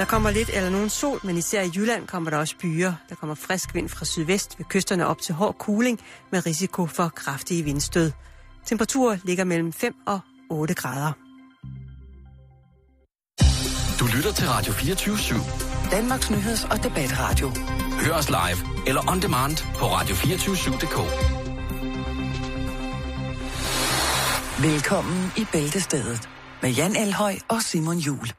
Der kommer lidt eller nogen sol, men især i Jylland kommer der også byer. Der kommer frisk vind fra sydvest ved kysterne op til hård kuling med risiko for kraftige vindstød. Temperaturer ligger mellem 5 og 8 grader. Du lytter til Radio 24 /7. Danmarks nyheds- og debatradio. Hør os live eller on demand på radio247.dk. Velkommen i Bæltestedet med Jan Elhøj og Simon Jul.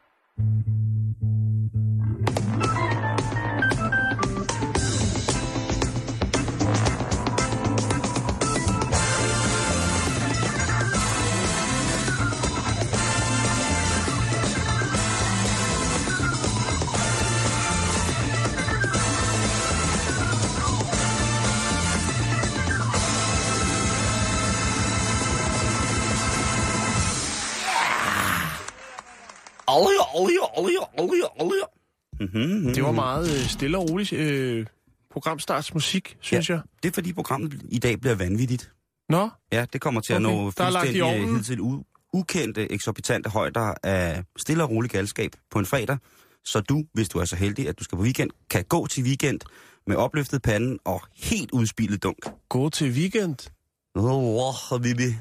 Olie, olie, olie, olie, olie. Mm-hmm. Det var meget øh, stille og roligt øh, programstartsmusik, synes Ja. jeg. Det er fordi programmet i dag bliver vanvittigt. Nå, Ja, det kommer til at Okay, nå lagt i fuldstændig ovnen. hidtil u- ukendte, eksorbitante højder af stille og rolig galskab på en fredag. Så du, hvis du er så heldig, at du skal på weekend, kan gå til weekend med opløftet panden og helt udspillet dunk. gå til weekend. Åh, habibi.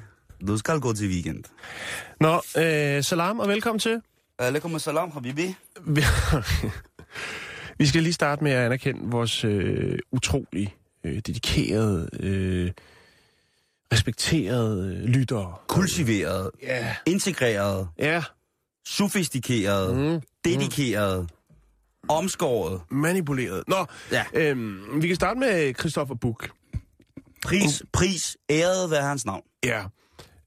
Du skal gå til weekend. Nå, øh, salam og velkommen til. Alaikum salam, habibi. Vi- Vi skal lige starte med at anerkende vores øh, utrolig øh, dedikerede, øh, respekterede øh, lyttere. Kultiveret, Ja. integreret, Ja, sofistikeret, Mm. dedikeret, omskåret. manipuleret. Nå, Ja. øhm, vi kan starte med Christoffer Buch. Pris, pris, æret være hans navn. Ja.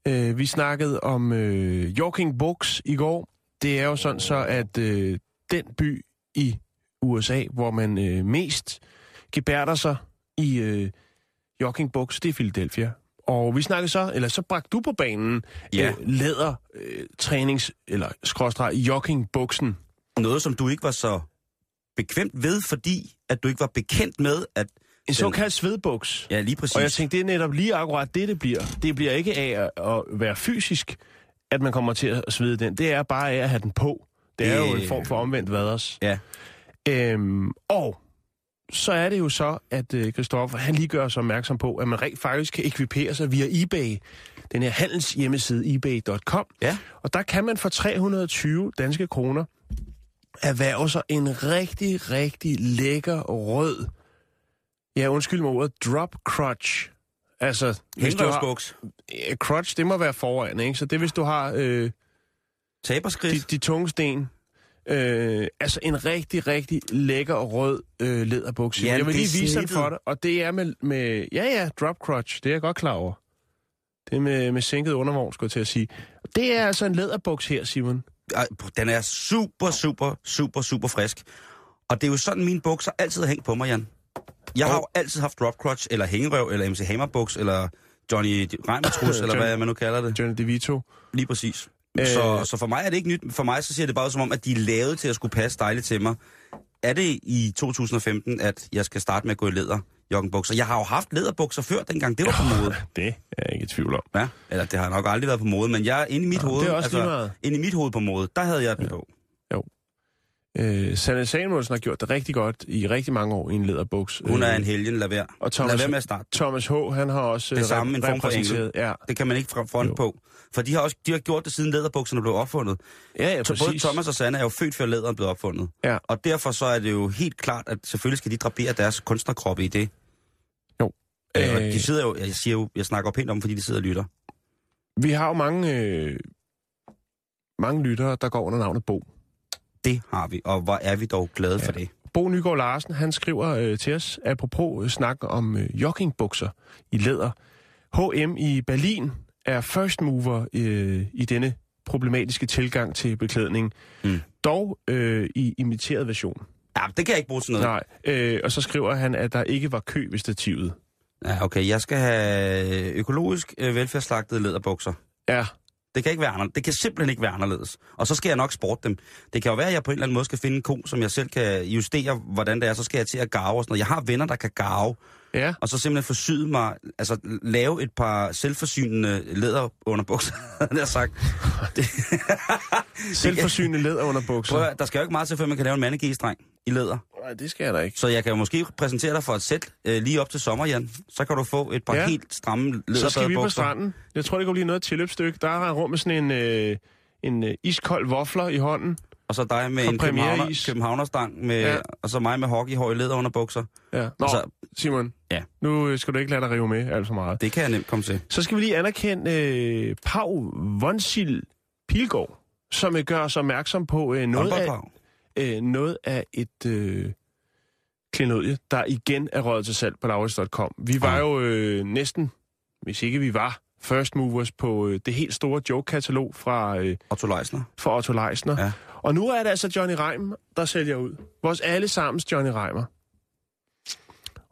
Øh, vi snakkede om øh, Yorking Books i går. Det er jo sådan så, at øh, den by i USA, hvor man øh, mest gebærder sig i øh, Yorking Books, det er Philadelphia. Og vi snakkede så, eller så bragte du på banen Ja. øh, læder øh, trænings, eller skråstreg, Yorking Buksen. Noget, som du ikke var så bekvemt ved, fordi at du ikke var bekendt med, at... En såkaldt svedbuks. Ja, lige præcis. Og jeg tænkte, det er netop lige akkurat det, det bliver. Det bliver ikke af at, at være fysisk, at man kommer til at svede den. Det er bare af at have den på. Det er jo en Øh. form for omvendt vaders. Ja. Øhm, og så er det jo så, at øh, Christoffer, han lige gør os opmærksom på, at man rent faktisk kan ekvipere sig via eBay. Den her handels hjemmeside ebay.com. Ja. Og der kan man for 320 danske kroner erhverve sig en rigtig, rigtig lækker rød, ja undskyld mig ordet, drop crutch. Altså, hvis du har, crutch, det må være foran, ikke? Så det hvis du har øh, de, taberskridt. de tunge sten. Øh, altså en rigtig, rigtig lækker rød øh, læderbukse. Ja, jeg vil lige vise den snittet. for dig. Og det er med, med, ja ja, drop crutch. Det er jeg godt klar over. Det er med, med sænket undervogn, skulle jeg til at sige. Det er altså en læderbuks her, Simon. Ej, Den er super, super, super, super frisk. Og det er jo sådan, mine bukser altid har hængt på mig, Jan. Jeg har jo altid haft drop crutch, eller hængerøv, eller MC Hammer buks, eller Johnny Reimertrus, eller hvad man nu kalder det. Johnny DeVito. Lige præcis. Øh. Så, så for mig er det ikke nyt. For mig så ser det bare som om, at de er lavet til at skulle passe dejligt til mig. Er det i 2015, at jeg skal starte med at gå i læder joggingbukser? Jeg har jo haft læderbukser før, dengang det var på mode. Det er jeg ikke i tvivl om. Ja, eller det har nok aldrig været på mode, men jeg inde i mit Nå, hoved. altså, det er også meget. inde i mit hoved på mode, der havde jeg den på. Øh, Sanne Samuelsen har gjort det rigtig godt i rigtig mange år i en læderbuks. Hun er Øh, en helgen, lad være. Og Thomas- lad være med at starte. Thomas H., han har også Det øh, samme, en form for repræsenteret. Ja, Det kan man ikke front Jo. på. For de har også de har gjort det siden læderbukserne blev opfundet. ja, ja Så både præcis. Thomas og Sanne er jo født før læderen blev opfundet. Ja. Og derfor så er det jo helt klart, at selvfølgelig skal de drapere deres kunstnerkroppe i det. Jo. Øh, og Øh. de sidder jo, jeg siger jo, jeg snakker jo pænt om, fordi de sidder og lytter. Vi har jo mange, øh, mange lyttere, der går under navnet Bo. Det har vi, og hvor er vi dog glade ja. for det. Bo Nygaard Larsen, han skriver øh, til os, apropos øh, snak om øh, joggingbukser i læder. H&M i Berlin er first mover øh, i denne problematiske tilgang til beklædning. Mm. Dog øh, i imiteret version. Ja, det kan jeg ikke bruge til noget. Nej, øh, og så skriver han, at der ikke var kø ved stativet. Ja, okay, jeg skal have økologisk øh, velfærdsslagtede læderbukser. Ja, det kan ikke være anderledes. Det kan simpelthen ikke være anderledes. Og så skal jeg nok sporte dem. Det kan jo være, at jeg på en eller anden måde skal finde en ko, som jeg selv kan justere, hvordan det er. Så skal jeg til at garve og sådan noget. Jeg har venner, der kan garve. Ja. og så simpelthen forsyde mig, altså lave et par selvforsynende læderunderbukser, havde jeg sagt. Det, Selvforsynende læder under bukser. prøv, der skal jo ikke meget til, før man kan lave en mandegestreng i læder. Nej, det skal jeg da ikke. Så jeg kan jo måske præsentere dig for et sæt øh, lige op til sommer, Jan. Så kan du få et par Ja. helt stramme Så skal vi på læderbukser. stranden. Jeg tror, det kan blive noget tilløbsstykke. Der er rum med sådan en, øh, en øh, iskold vofler i hånden. Og så dig med en københavner, københavnerstang, med, Ja. og så mig med hockeyhår i læderunderbukser. Ja. Nå, Altså- Simon. Ja. Nu øh, skal du ikke lade dig rive med alt for meget. Det kan jeg nemt komme til. Så skal vi lige anerkende øh, Pau Vonsil Pilgaard, som øh, gør os opmærksom på øh, noget, af, øh, noget af et øh, klenodie, der igen er røget til salg på Laurits.com. Vi var jo øh, næsten, hvis ikke vi var, first movers på øh, det helt store joke-katalog fra, øh, Otto Leisner. fra Otto Leisner. Ja. Og nu er det altså Johnny Reim, der sælger ud. Vores allesammens Johnny Reimer.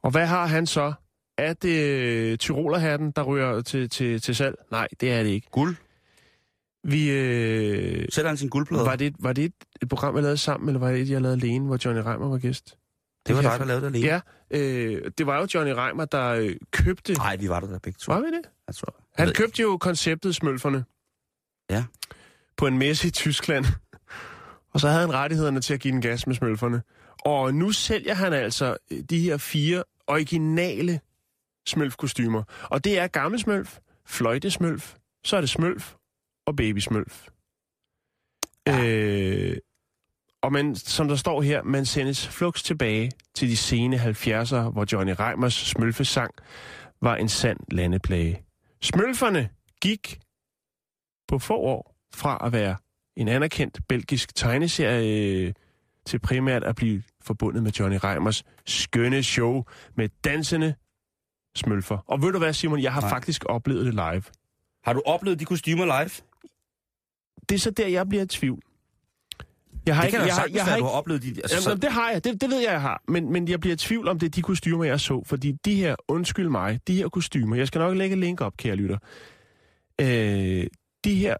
Og hvad har han så? Er det øh, Tyrolerhatten, der ryger til, til, til salg? Nej, det er det ikke. Guld. Vi, øh, Sætter han sin guldplade? var, det, et- var det et, et program, jeg lavede sammen, eller var det et, jeg lavede alene, hvor Johnny Reimer var gæst? det var dig, der jeg- lavede det alene. Ja, øh, det var jo Johnny Reimer, der øh, købte... Nej, vi var der der begge to. Var vi det? Jeg tror. Han ved- købte jo konceptet Smølferne. Ja. På en messe i Tyskland. Og så havde han rettighederne til at give den gas med smølferne. Og nu sælger han altså øh, de her fire originale smølfkostymer. Og det er gammelsmølf, fløjtesmølf, så er det smølf og babysmølf. Ja. Øh, og man, som der står her, man sendes flux tilbage til de sene 70'ere, hvor Johnny Reimers smølfesang var en sand landeplage. Smølferne gik på få år fra at være en anerkendt belgisk tegneserie øh, til primært at blive forbundet med Johnny Reimers skønne show med dansende smølfer. Og ved du hvad, Simon? Jeg har Nej. Faktisk oplevet det live. Har du oplevet de kostymer live? Det er så der, jeg bliver i tvivl. Jeg har det kan ikke, jeg, har- sagtens jeg har du ikke, har oplevet de... Altså, Jamen, så, det har jeg. Det, det ved jeg, jeg har. Men, men jeg bliver i tvivl om det er de kostymer, jeg så. Fordi de her, undskyld mig, de her kostymer, jeg skal nok lægge link op, kære lytter. Øh, de her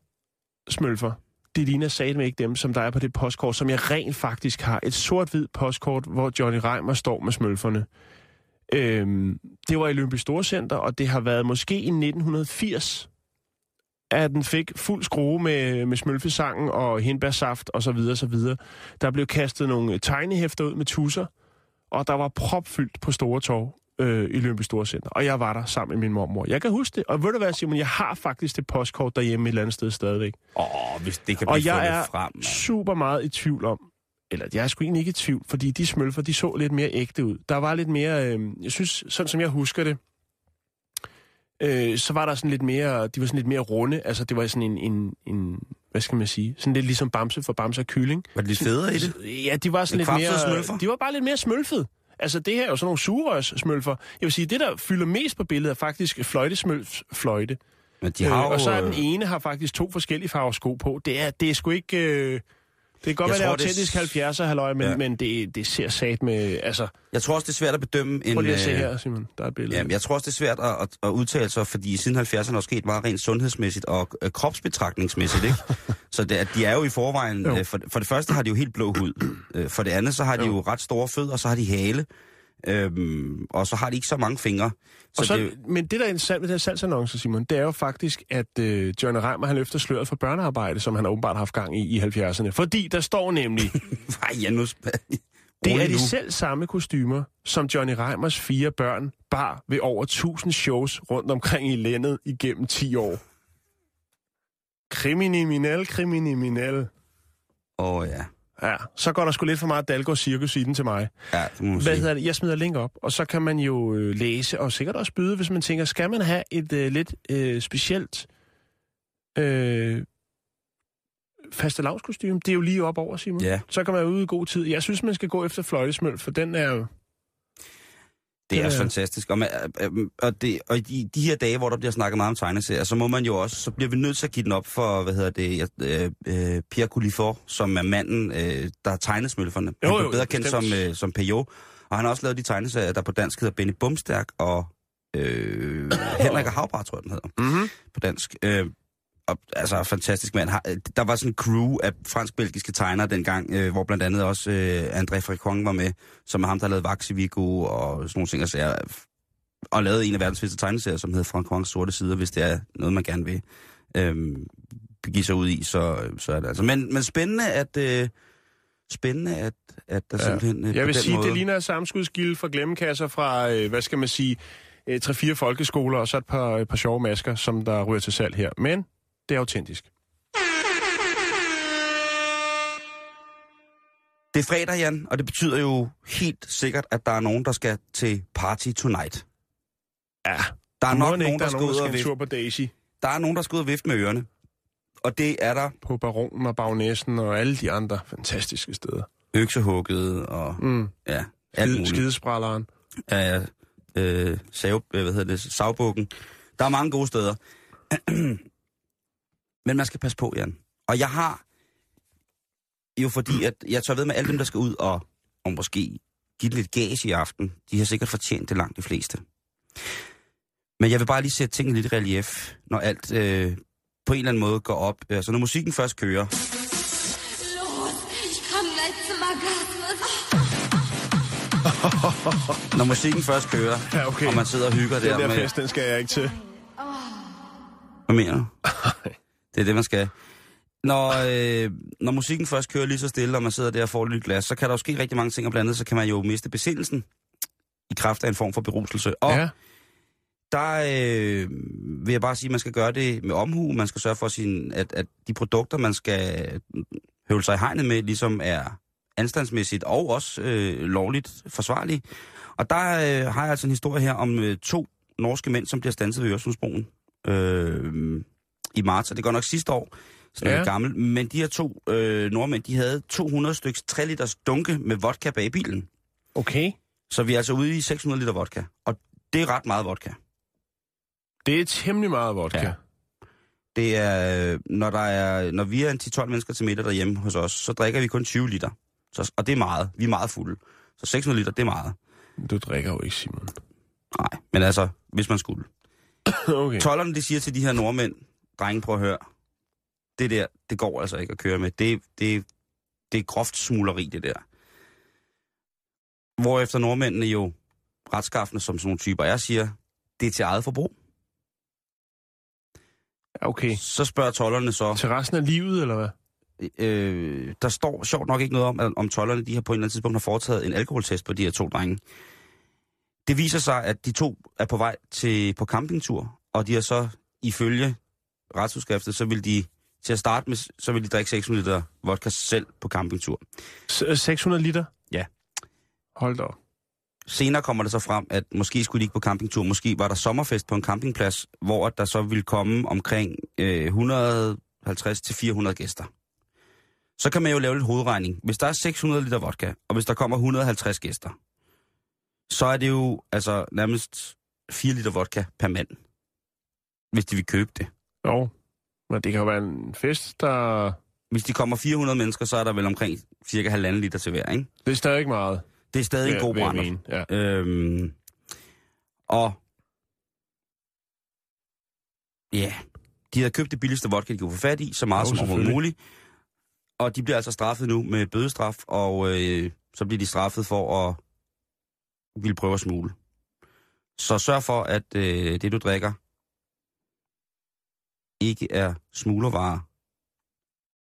smølfer, det ligner satme ikke dem, som der er på det postkort, som jeg rent faktisk har. Et sort-hvid postkort, hvor Johnny Reimer står med smølferne. Øhm, det var i Lønby Storcenter, og det har været måske i 1980, at den fik fuld skrue med, med smølfesangen og hindbærsaft og så videre, så videre. Der blev kastet nogle tegnehæfter ud med tusser, og der var propfyldt på Store Torv øh, i Lønby Storcenter. Og jeg var der sammen med min mormor. Jeg kan huske det. Og ved du hvad, Simon? Jeg har faktisk det postkort derhjemme et eller andet sted stadigvæk. Åh, hvis det kan Og blive jeg fundet er frem. super meget i tvivl om, eller jeg er sgu egentlig ikke i tvivl, fordi de smølfer, de så lidt mere ægte ud. Der var lidt mere, øh, jeg synes, sådan som jeg husker det, øh, så var der sådan lidt mere, de var sådan lidt mere runde, altså det var sådan en, en, en hvad skal man sige, sådan lidt ligesom Bamse for Bamse og Kylling. Var det lidt federe i det? Ja, de var sådan En lidt mere, smølfer? de var bare lidt mere smølfet. Altså det her er jo sådan nogle sugerørs smølfer. Jeg vil sige, det der fylder mest på billedet er faktisk fløjtesmølfs fløjte. Men de har Øh, jo... og så er den øh, ene har faktisk to forskellige farver sko på. Det er, det er sgu ikke... Øh, det kan godt Jeg være, tror, det er det autentisk s- 70'er, halløj, men, ja. Men det, det ser sat med... Altså, Jeg tror også, det er svært at bedømme en... prøv lige at se øh, her, Simon. Der er et billede. Jamen, jeg tror også, det er svært at, at, at udtale sig, fordi siden 70'erne er sket meget rent sundhedsmæssigt og øh, kropsbetragtningsmæssigt, ikke? Så det, at de er jo i forvejen... Jo. Øh, for, for det første har de jo helt blå hud. For det andet, så har de Jo. jo ret store fødder, og så har de hale. Øhm, og så har de ikke så mange fingre. og så, det, men det, der er interessant ved den her salgsannonce, Simon, det er jo faktisk, at øh, Johnny Reimer, han løfter sløret for børnearbejde, som han åbenbart har haft gang i i 70'erne. Fordi der står nemlig, Ej, Janus, det er de selv samme kostymer, som Johnny Reimers fire børn bar ved over 1000 shows rundt omkring i landet igennem 10 år. Kriminal, kriminal. Åh, oh, ja. Ja, så går der sgu lidt for meget Dalgård Cirkus i den til mig. Ja, det må Hvad hedder det? Jeg smider link op, og så kan man jo øh, læse, og sikkert også byde, hvis man tænker, skal man have et øh, lidt øh, specielt øh, fastelavskostyme? Det er jo lige op over, Simon. Ja, Så kan man være ude i god tid. Jeg synes, man skal gå efter fløjtesmøl, for den er jo... det er Ja. fantastisk. Og, man, øh, øh, og, det, og i de her dage, hvor der bliver snakket meget om tegneserier, så må man jo også, så bliver vi nødt til at give den op for, hvad hedder det, øh, øh, Pierre Coulifort, som er manden, øh, der har tegnet smølferne. Jo, han jo, bedre kendt som, øh, som Peugeot. Og han har også lavet de tegneserier, der på dansk hedder Benny Bumstærk og øh, Henrik og Havbar, tror jeg, den hedder Mm-hmm. på dansk. Øh, og, altså, fantastisk mand. Har- Der var sådan en crew af fransk-belgiske tegnere dengang, øh, hvor blandt andet også øh, André Fricon var med, som er ham, der lavede Vaxivigo og sådan nogle ting. Altså, jeg, og lavet en af verdens bedste tegneserier, som hedder Frank Krongs Sorte Sider, hvis det er noget, man gerne vil øhm, begive sig ud i, så, så er det altså. Men, men spændende, at, øh, spændende, at, at der ja. simpelthen øh, Jeg vil sige, måde... det ligner et samskudskilde fra glemmekasser fra, øh, hvad skal man sige, øh, tre-fire folkeskoler og så et par, et par sjove masker, som der ryger til salg her. Men det er autentisk. Det er fredag, Jan, og det betyder jo helt sikkert, at der er nogen, der skal til party tonight. Ja, Der er nok Må nogen, ikke, der, der er skal nogen, ud der og vifte. tur på Daisy. Der er nogen, der skal ud og vifte med ørerne. Og det er der På Baronen og Bagnæsen og alle de andre fantastiske steder. øksehugget og Mm. ja, alt muligt. Skidespralleren. Ja, øh, save, øh, hvad hedder det, savbukken. Der er mange gode steder. Men man skal passe på, Jan. Og jeg har jo fordi, at jeg tør ved med alle dem, der skal ud og, og måske give lidt gas i aften, de har sikkert fortjent det langt de fleste. Men jeg vil bare lige sætte tingene lidt i relief, når alt øh, på en eller anden måde går op. Altså når musikken først kører, når musikken først kører, Ja, okay. og man sidder og hygger Den der, der med... fest, den skal jeg ikke til. Hvad mener du? det er det, man skal. Når, øh, når musikken først kører lige så stille, og man sidder der og får et nyt glas, så kan der jo ske rigtig mange ting, og blandt andet så kan man jo miste besindelsen i kraft af en form for beruselse. Og Ja. der øh, vil jeg bare sige, at man skal gøre det med omhu. Man skal sørge for, sin, at, at de produkter, man skal høvle sig i hegnet med, ligesom er anstandsmæssigt og også øh, lovligt forsvarlige. Og der øh, har jeg altså en historie her om øh, to norske mænd, som bliver stanset ved Øresundsbroen øh, i marts. Og det går nok sidste år, så er Ja. lidt gammel. Men de her to øh, nordmænd, de havde 200 styks 3 liters dunke med vodka bag i bilen. Okay. Så vi er altså ude i 600 liter vodka. Og det er ret meget vodka. Det er temmelig meget vodka. Ja. Det er, øh, når, der er, når vi er en 10-12 mennesker til middag derhjemme hos os, så drikker vi kun 20 liter. Så, og det er meget. Vi er meget fulde. Så 600 liter, det er meget. Du drikker jo ikke, Simon. Nej, men altså, hvis man skulle. okay. Tollerne, de siger til de her nordmænd, drenge, prøv at høre. Det der, det går altså ikke at køre med. Det, det, det er groft smugleri, det der. Hvorefter nordmændene jo, retskaffende som sådan nogle typer er, siger, det er til eget forbrug. Okay. Så spørger tollerne så, Til resten af livet, eller hvad? øh, der står sjovt nok ikke noget om, at, om tollerne de har på en eller anden tidspunkt har foretaget en alkoholtest på de her to drenge. Det viser sig, at de to er på vej til på campingtur, og de har så ifølge retsudskriftet, så vil de til at starte med, så vil de drikke 600 liter vodka selv på campingtur. S- 600 liter? Ja. Hold da. Senere kommer det så frem, at måske skulle de ikke på campingtur, måske var der sommerfest på en campingplads, hvor der så ville komme omkring øh, 150-400 gæster. Så kan man jo lave lidt hovedregning. Hvis der er 600 liter vodka, og hvis der kommer 150 gæster, så er det jo altså nærmest 4 liter vodka per mand, hvis de vil købe det. Jo. Men det kan jo være en fest, der... Hvis de kommer 400 mennesker, så er der vel omkring cirka halvanden liter til hver, ikke? Det er stadig ikke meget. Det er stadig en vil- god brænder. Ja. Øhm, og ja, de havde købt det billigste vodka, de kunne få fat i, så meget Jo, som overhovedet muligt. Og de bliver altså straffet nu med bødestraf, og øh, så bliver de straffet for at ville prøve at smule. Så sørg for, at øh, det du drikker ikke er smuglervarer.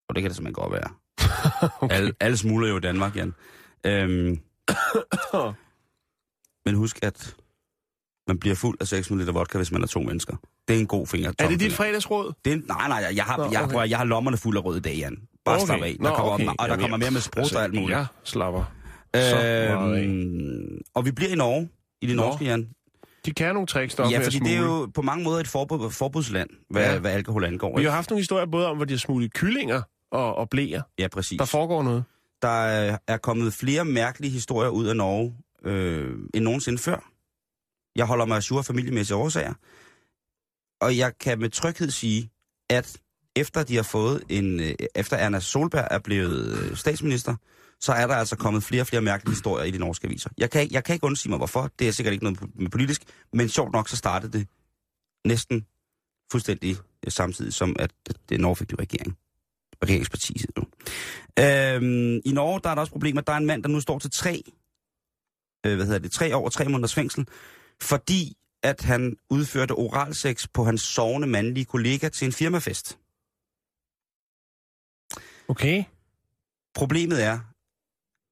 Og det kan det simpelthen godt være. okay. alle, alle smugler jo i Danmark, Jan. Øhm, men husk, at man bliver fuld af 600 liter vodka, hvis man er to mennesker. Det er en god finger. Er det dit fredagsråd? Det er, en- nej, nej, jeg har, Nå, Nå, jeg, okay. okay. jeg har lommerne fulde af rød i dag, Jan. Bare okay. slap af. Der Nå, kommer, okay. og der Jamen, kommer mere med sprut og alt muligt. Jeg slapper. øhm, og vi bliver i Norge, i det norske, Jan. De kan nogle tricks, op Ja, fordi det er jo på mange måder et forbud, forbudsland, hvad, Ja. hvad alkohol angår. Vi har haft nogle historier både om, hvor de har smuglet kyllinger og, og blæer. Ja, præcis. Der foregår noget. Der er- kommet flere mærkelige historier ud af Norge øh, end nogensinde før. Jeg holder mig ajour af familiemæssige årsager. Og jeg kan med tryghed sige, at efter de har fået en, øh, efter Erna Solberg er blevet øh, statsminister, så er der altså kommet flere og flere mærkelige historier i de norske aviser. Jeg kan, jeg kan ikke undsige mig, hvorfor. Det er sikkert ikke noget med politisk, men sjovt nok, så startede det næsten fuldstændig øh, samtidig som, at det, Norge fik regering. Regeringsparti nu. Øhm, I Norge, der er der også problemer. Der er en mand, der nu står til tre, øh, hvad hedder det, tre år og tre måneders fængsel, fordi at han udførte oralsex på hans sovende mandlige kollega til en firmafest. Okay. Problemet er,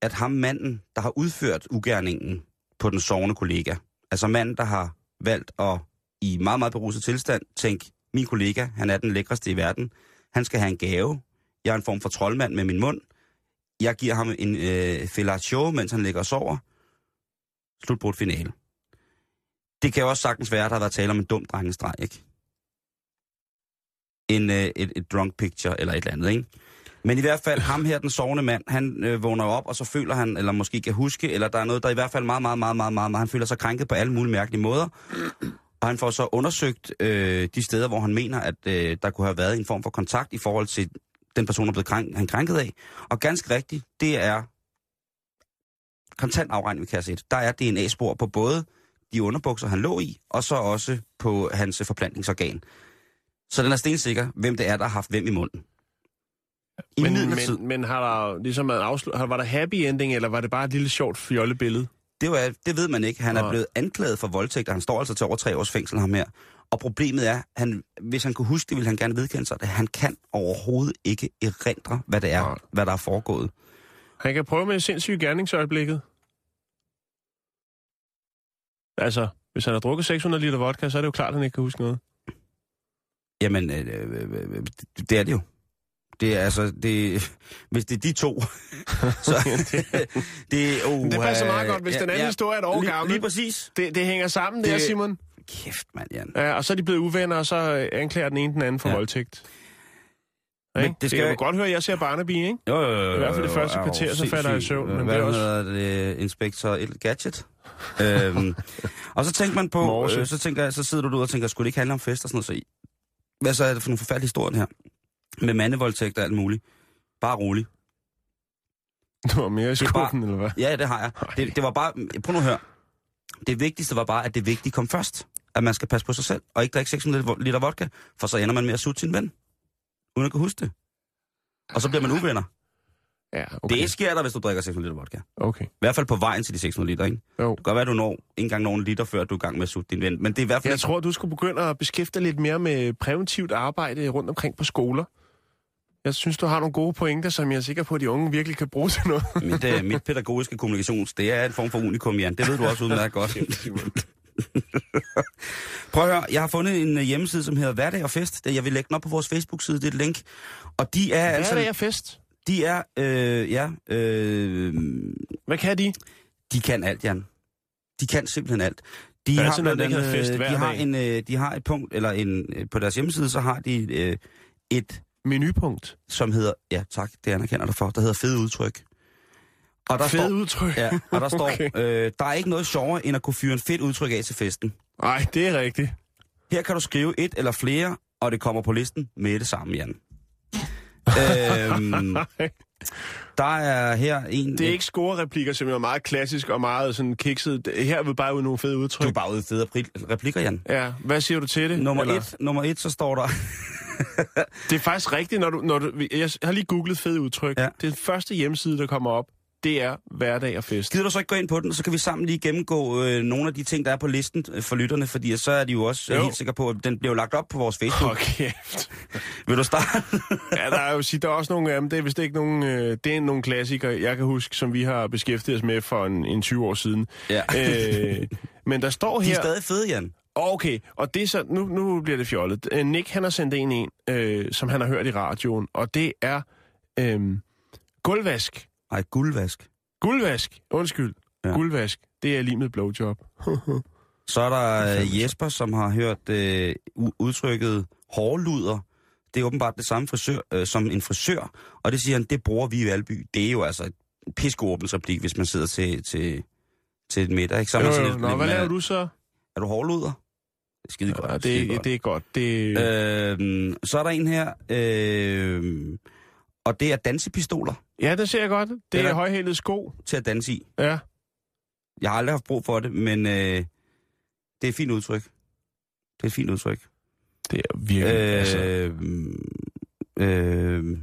at ham manden, der har udført ugerningen på den sovende kollega, altså manden, der har valgt at i meget, meget beruset tilstand tænke, min kollega, han er den lækreste i verden, han skal have en gave, jeg er en form for troldmand med min mund, jeg giver ham en øh, fellatio, mens han ligger og sover, slutbrudt finale. Det kan jo også sagtens være, at der har været tale om en dum drengestreg, ikke? En, øh, et, et drunk picture eller et eller andet, ikke? Men i hvert fald, ham her, den sovende mand, han øh, vågner op, og så føler han, eller måske kan huske, eller der er noget, der i hvert fald meget, meget, meget, meget, meget, meget han føler sig krænket på alle mulige mærkelige måder. Og han får så undersøgt øh, de steder, hvor han mener, at øh, der kunne have været en form for kontakt i forhold til den person, der er blevet krænk, han krænket af. Og ganske rigtigt, det er kontant afregning ved kasse 1. Der er DNA-spor på både de underbukser, han lå i, og så også på hans forplantningsorgan. Så den er stensikker, hvem det er, der har haft hvem i munden. I Men, midlertid, men, men har der ligesom har- Var der happy ending, eller var det bare et lille sjovt fjollebillede? det, var, det ved man ikke. Han er Nej. blevet anklaget for voldtægt, og han står altså til over tre års fængsel ham her. Og problemet er, han, hvis han kunne huske det, ville han gerne vedkende sig det. Han kan overhovedet ikke erindre, hvad det er, Nej. hvad der er foregået. Han kan prøve med sindssyge gerningsøjeblikket. Altså, hvis han har drukket 600 liter vodka, så er det jo klart, at han ikke kan huske noget. Jamen, øh, øh, øh, øh, det er det jo. Det er altså, det, hvis det er de to, så det, oh, Det passer meget godt, hvis den anden historie er et år lige, gammel. Lige præcis. Det, det hænger sammen, det, Det- der, Simon. Kæft, mand, Jan. Ja, og så er de blevet uvenner, og så øh, anklager den ene den anden for Ja. ja. voldtægt. Men Men det det skal jeg jo- godt høre, at jeg ser Barnaby, ikke? Jo, jo, jo, I hvert fald det første jo, kvarter, så falder jeg i søvn, men Hvad det er også- hedder det? Inspektor El Gadget. øhm, og så tænker man på, øh, så, tænker jeg, så sidder du derude og tænker, skulle det ikke handle om fest og sådan noget? Så, hvad så er det for nogle forfærdelige historier, det her? Med mandevoldtægt og alt muligt. Bare rolig. Du var mere i skuffen, eller hvad? Ja, det har jeg. Det, det var bare, prøv nu at høre. Det vigtigste var bare, at det vigtige kom først. At man skal passe på sig selv, og ikke drikke 600 liter vodka, for så ender man med at sutte sin ven. Uden at kunne huske det. Og så bliver man uvenner. Ja, Okay. Det sker der, hvis du drikker 600 liter vodka. Okay. I hvert fald på vejen til de 600 liter, ikke? Jo. Det kan godt være, at du når ikke engang nogen liter, før du er i gang med at sutte din ven. Men det er i hvert fald... Jeg tror, du skulle begynde at beskæftige lidt mere med præventivt arbejde rundt omkring på skoler. Jeg synes, du har nogle gode pointer, som jeg er sikker på, at de unge virkelig kan bruge til noget. Mit, uh, mit pædagogiske kommunikations, det er en form for unikum, Jan. Det ved du også udmærket godt. Prøv at høre, jeg har fundet en øh, hjemmeside, som hedder Hverdag og Fest. Jeg vil lægge den op på vores Facebook-side, det er et link. Og de er Hvad altså... er det, er fest? De er, øh, ja, øh, Hvad kan de? de kan alt, Jan. De kan simpelthen alt. De Hvad har, det blandt andet, fest øh, de har, dag? en, de har et punkt, eller en, på deres hjemmeside, så har de øh, et Menupunkt. som hedder, ja tak, det anerkender dig for, der hedder fede udtryk. Og der Fede står, udtryk. ja, og der står, Okay. øh, der er ikke noget sjovere, end at kunne fyre en fedt udtryk af til festen. Nej, det er rigtigt. Her kan du skrive et eller flere, og det kommer på listen med det samme, Jan. øhm, der er her en... Det er ikke score-replikker, som er meget klassisk og meget sådan kikset. Her er vi bare ude nogle fede Du udtryk. er bare ude fede repli- replikker, Jan. Ja, hvad siger du til det? Nummer Eller- et, nummer et, så står der... Det er faktisk rigtigt, når du, når du... Jeg har lige googlet fede udtryk. Ja. Det første hjemmeside, der kommer op, det er hverdag og fest. Gider du så ikke gå ind på den, så kan vi sammen lige gennemgå øh, nogle af de ting, der er på listen øh, for lytterne, fordi så er de jo også jo. Jo. helt sikre på, at den bliver lagt op på vores Facebook. Hold kæft. Vil du starte? Ja, der er jo sige, der er også nogle af dem. Det er vist ikke nogen, øh, det er nogle klassikere, jeg kan huske, som vi har beskæftiget os med for en, en 20 år siden. ja. Øh, men der står De her... er stadig fede, Jan. Okay, og det er så, nu, nu bliver det fjollet. Øh, Nick, han har sendt en en, øh, som han har hørt i radioen, og det er øh, gulvvask. Ej, guldvask. Guldvask, undskyld. Ja. Guldvask, det er lige med blowjob. Så er der øh, Jesper, som har hørt øh, udtrykket hårluder. Det er åbenbart det samme frisør, øh, som en frisør, og det siger han, det bruger vi i Valby. Det er jo altså et piskoåbensreplik, hvis man sidder til, til, til et middag. Ikke? Så Jo, jo, lidt, Nå, lidt hvad laver du så? er du hårluder? Skide godt. Ja, skide det, godt. det er godt. Det, øh, så er der en her, øh, og det er dansepistoler ja, det ser jeg godt. Det det er højhældet sko. til at danse i. Ja. Jeg har aldrig haft brug for det, men øh, det er et fint udtryk. Det er et fint udtryk. Det er virkelig, øh, altså. Øh,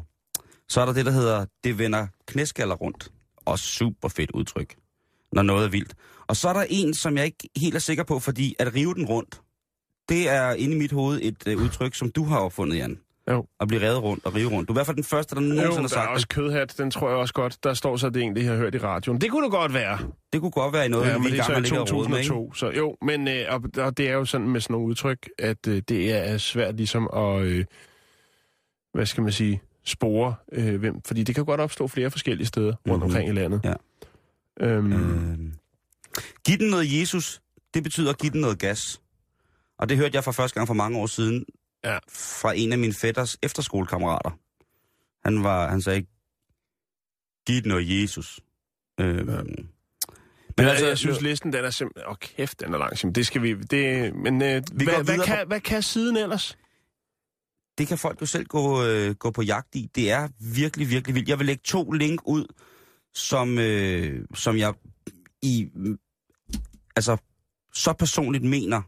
så er der det, der hedder, det vender knæskaller rundt. Og super fedt udtryk. når noget er vildt. Og så er der en, som jeg ikke helt er sikker på, fordi at rive den rundt, det er inde i mit hoved et øh, udtryk, som du har opfundet, Jan. Jo. At blive revet rundt og rive rundt. Du er i hvert fald den første, der Jo, nogensinde har der er sagt også kødhat, den tror jeg også godt. Der står så, det en, det jeg har hørt i radioen. Det kunne det godt være. Det kunne godt være i noget, ja, vi i det gang med så at i ligge og rode med, ikke? 2002. Så jo, men øh, og, og det er jo sådan med sådan nogle udtryk, at øh, det er svært ligesom at, øh, hvad skal man sige, spore øh, hvem. Fordi det kan godt opstå flere forskellige steder rundt Mhm. omkring i landet. Ja. Øhm, Øh, giv den noget Jesus, det betyder at give den noget gas. Og det hørte jeg for første gang for mange år siden Ja. fra en af mine fætters efterskolekammerater. Han, var, han sagde, giv den noget Jesus. Øh, Ja. Men Men altså, jeg synes, listen den er simpelthen... Åh, oh, kæft, den er lang. Det skal vi... Det, men øh, Vi hvad, hvad, kan, hvad kan siden ellers? det kan folk jo selv gå, øh, gå på jagt i. Det er virkelig, virkelig vildt. Jeg vil lægge to link ud, som, øh, som jeg i, altså, så personligt mener,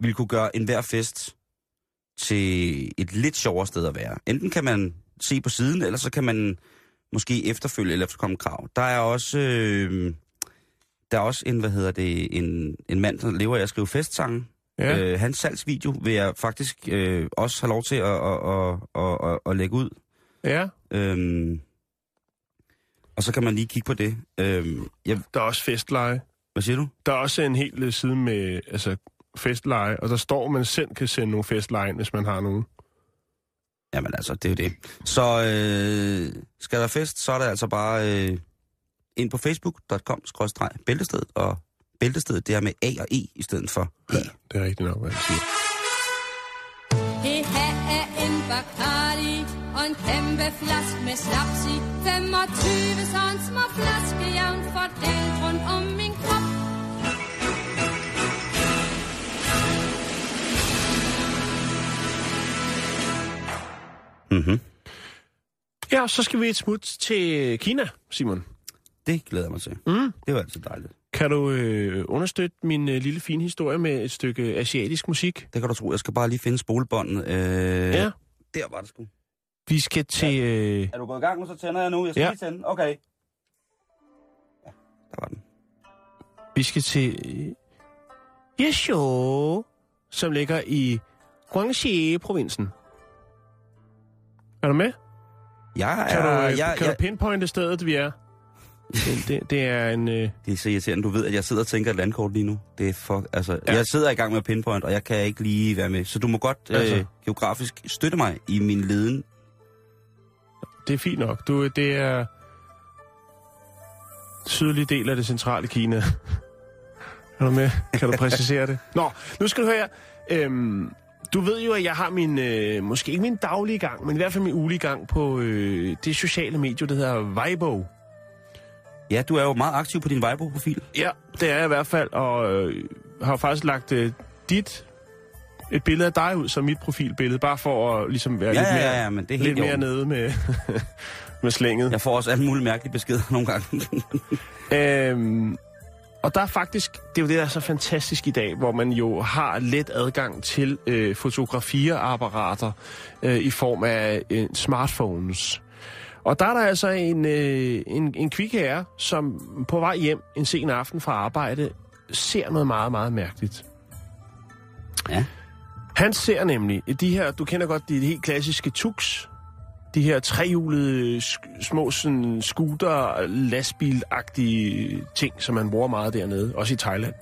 vil kunne gøre enhver fest til et lidt sjovere sted at være. Enten kan man se på siden, eller så kan man måske efterfølge eller efterkomme krav. Der er også, øh, der er også en, hvad hedder det, en, en mand, der lever af at skrive festsange. Ja. Øh, hans salgsvideo vil jeg faktisk øh, også have lov til at, at, at, at, at, at lægge ud. ja. Øhm, og så kan man lige kigge på det. Øhm, jeg, Der er også festleje. hvad siger du? Der er også en hel side med altså, festleje, og der står, at man selv kan sende nogle festleje ind, hvis man har nogen. Jamen altså, det er jo det. Så øh, skal der fest, så er der altså bare øh, ind på facebook.com-bæltestedet, og bæltestedet det er med A og E i stedet for E. Det er rigtigt nok, hvad jeg siger. Det her er en Bacardi og en kæmpe flaske med snaps i. 25 sådan små flaske, jævnt fordelt rundt om min krop. Mm-hmm. Ja, så skal vi et smut til Kina, Simon. Det glæder jeg mig til. Mm. Det var altid dejligt. Kan du øh, understøtte min øh, lille fine historie med et stykke asiatisk musik? Det kan du tro. Jeg skal bare lige finde spolebåndet. Øh, Ja. Der var det sgu. Vi skal til... Øh, Er du gået i gang nu, så tænder jeg nu. Jeg skal Ja. lige tænde. Okay. Ja, der var den. vi skal til... Øh, Yeshou, som ligger i Guangxi-provinsen. Er du med? Jeg Kan, er, du, øh, jeg, kan jeg, du pinpointe stedet, vi er? Det, det, det er en... Øh, Det er så irriterende. Du ved, at jeg sidder og tænker et landkort lige nu. Det er for, altså, Ja. ja. Jeg sidder i gang med pinpoint, og jeg kan ikke lige være med. Så du må godt Altså. øh, geografisk støtte mig i min leden. det er fint nok. Du, det er sydlige del af det centrale Kina. er du med? Kan du præcisere det? Nå, nu skal du høre. Øhm, du ved jo, at jeg har min, øh, måske ikke min daglige gang, men i hvert fald min ugelige gang på øh, det sociale medie, der hedder Weibo. Ja, du er jo meget aktiv på din Weibo-profil. Ja, det er jeg i hvert fald, og øh, har faktisk lagt øh, dit et billede af dig ud som mit profilbillede, bare for at ligesom være Ja, lidt ja, mere, ja, men det er lidt mere nede med, med slænget. Jeg får også alle mulige mærkelige beskeder nogle gange. Øhm, og der er faktisk, det er jo det, der er så fantastisk i dag, hvor man jo har let adgang til øh, fotografierapparater øh, i form af øh, smartphones. Og der er der altså en, øh, en, en kvik herre, som på vej hjem en sen aften fra arbejde, ser noget meget, meget mærkeligt. Ja. Han ser nemlig de her, du kender godt de helt klassiske tuks, de her trehjulede, små sådan, scooter, lastbilagtige ting, som man bruger meget dernede, også i Thailand.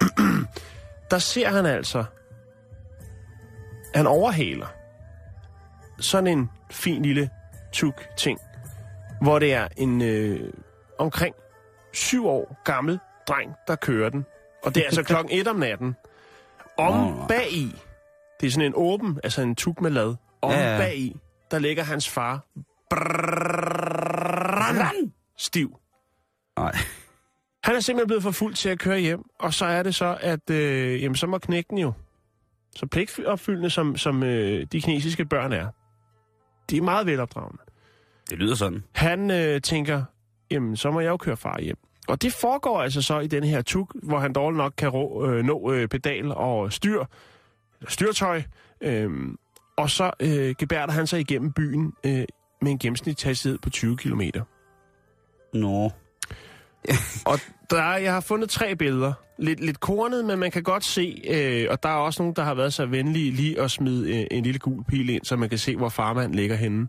Der ser han altså, han overhaler sådan en fin lille tuk-ting, hvor det er en øh, omkring syv år gammel dreng, der kører den. Og det er altså klokken et om natten. Om Nå. bag i, det er sådan en åben, altså en tuk med lad. Om Ja, ja. bag i, der ligger hans far brrrr, stiv. Nej. Han er simpelthen blevet for fuld til at køre hjem, og så er det så, at øh, jamen, så må knækken jo. Så pligtopfyldende, som, som øh, de kinesiske børn er. De er meget velopdragende. Det lyder sådan. Han øh, tænker, jamen, så må jeg jo køre far hjem. Og det foregår altså så i den her tuk, hvor han dårligt nok kan rå, øh, nå øh, pedal og styr, eller styrtøj. Øh, og så øh, gebærder han sig igennem byen øh, med en gennemsnitshastighed på 20 km. Nå. og der, er- jeg har fundet tre billeder. Lidt, lidt kornet, men man kan godt se, øh, og der er også nogen, der har været så venlige lige at smide øh, en lille gul pil ind, så man kan se, hvor farmand ligger henne.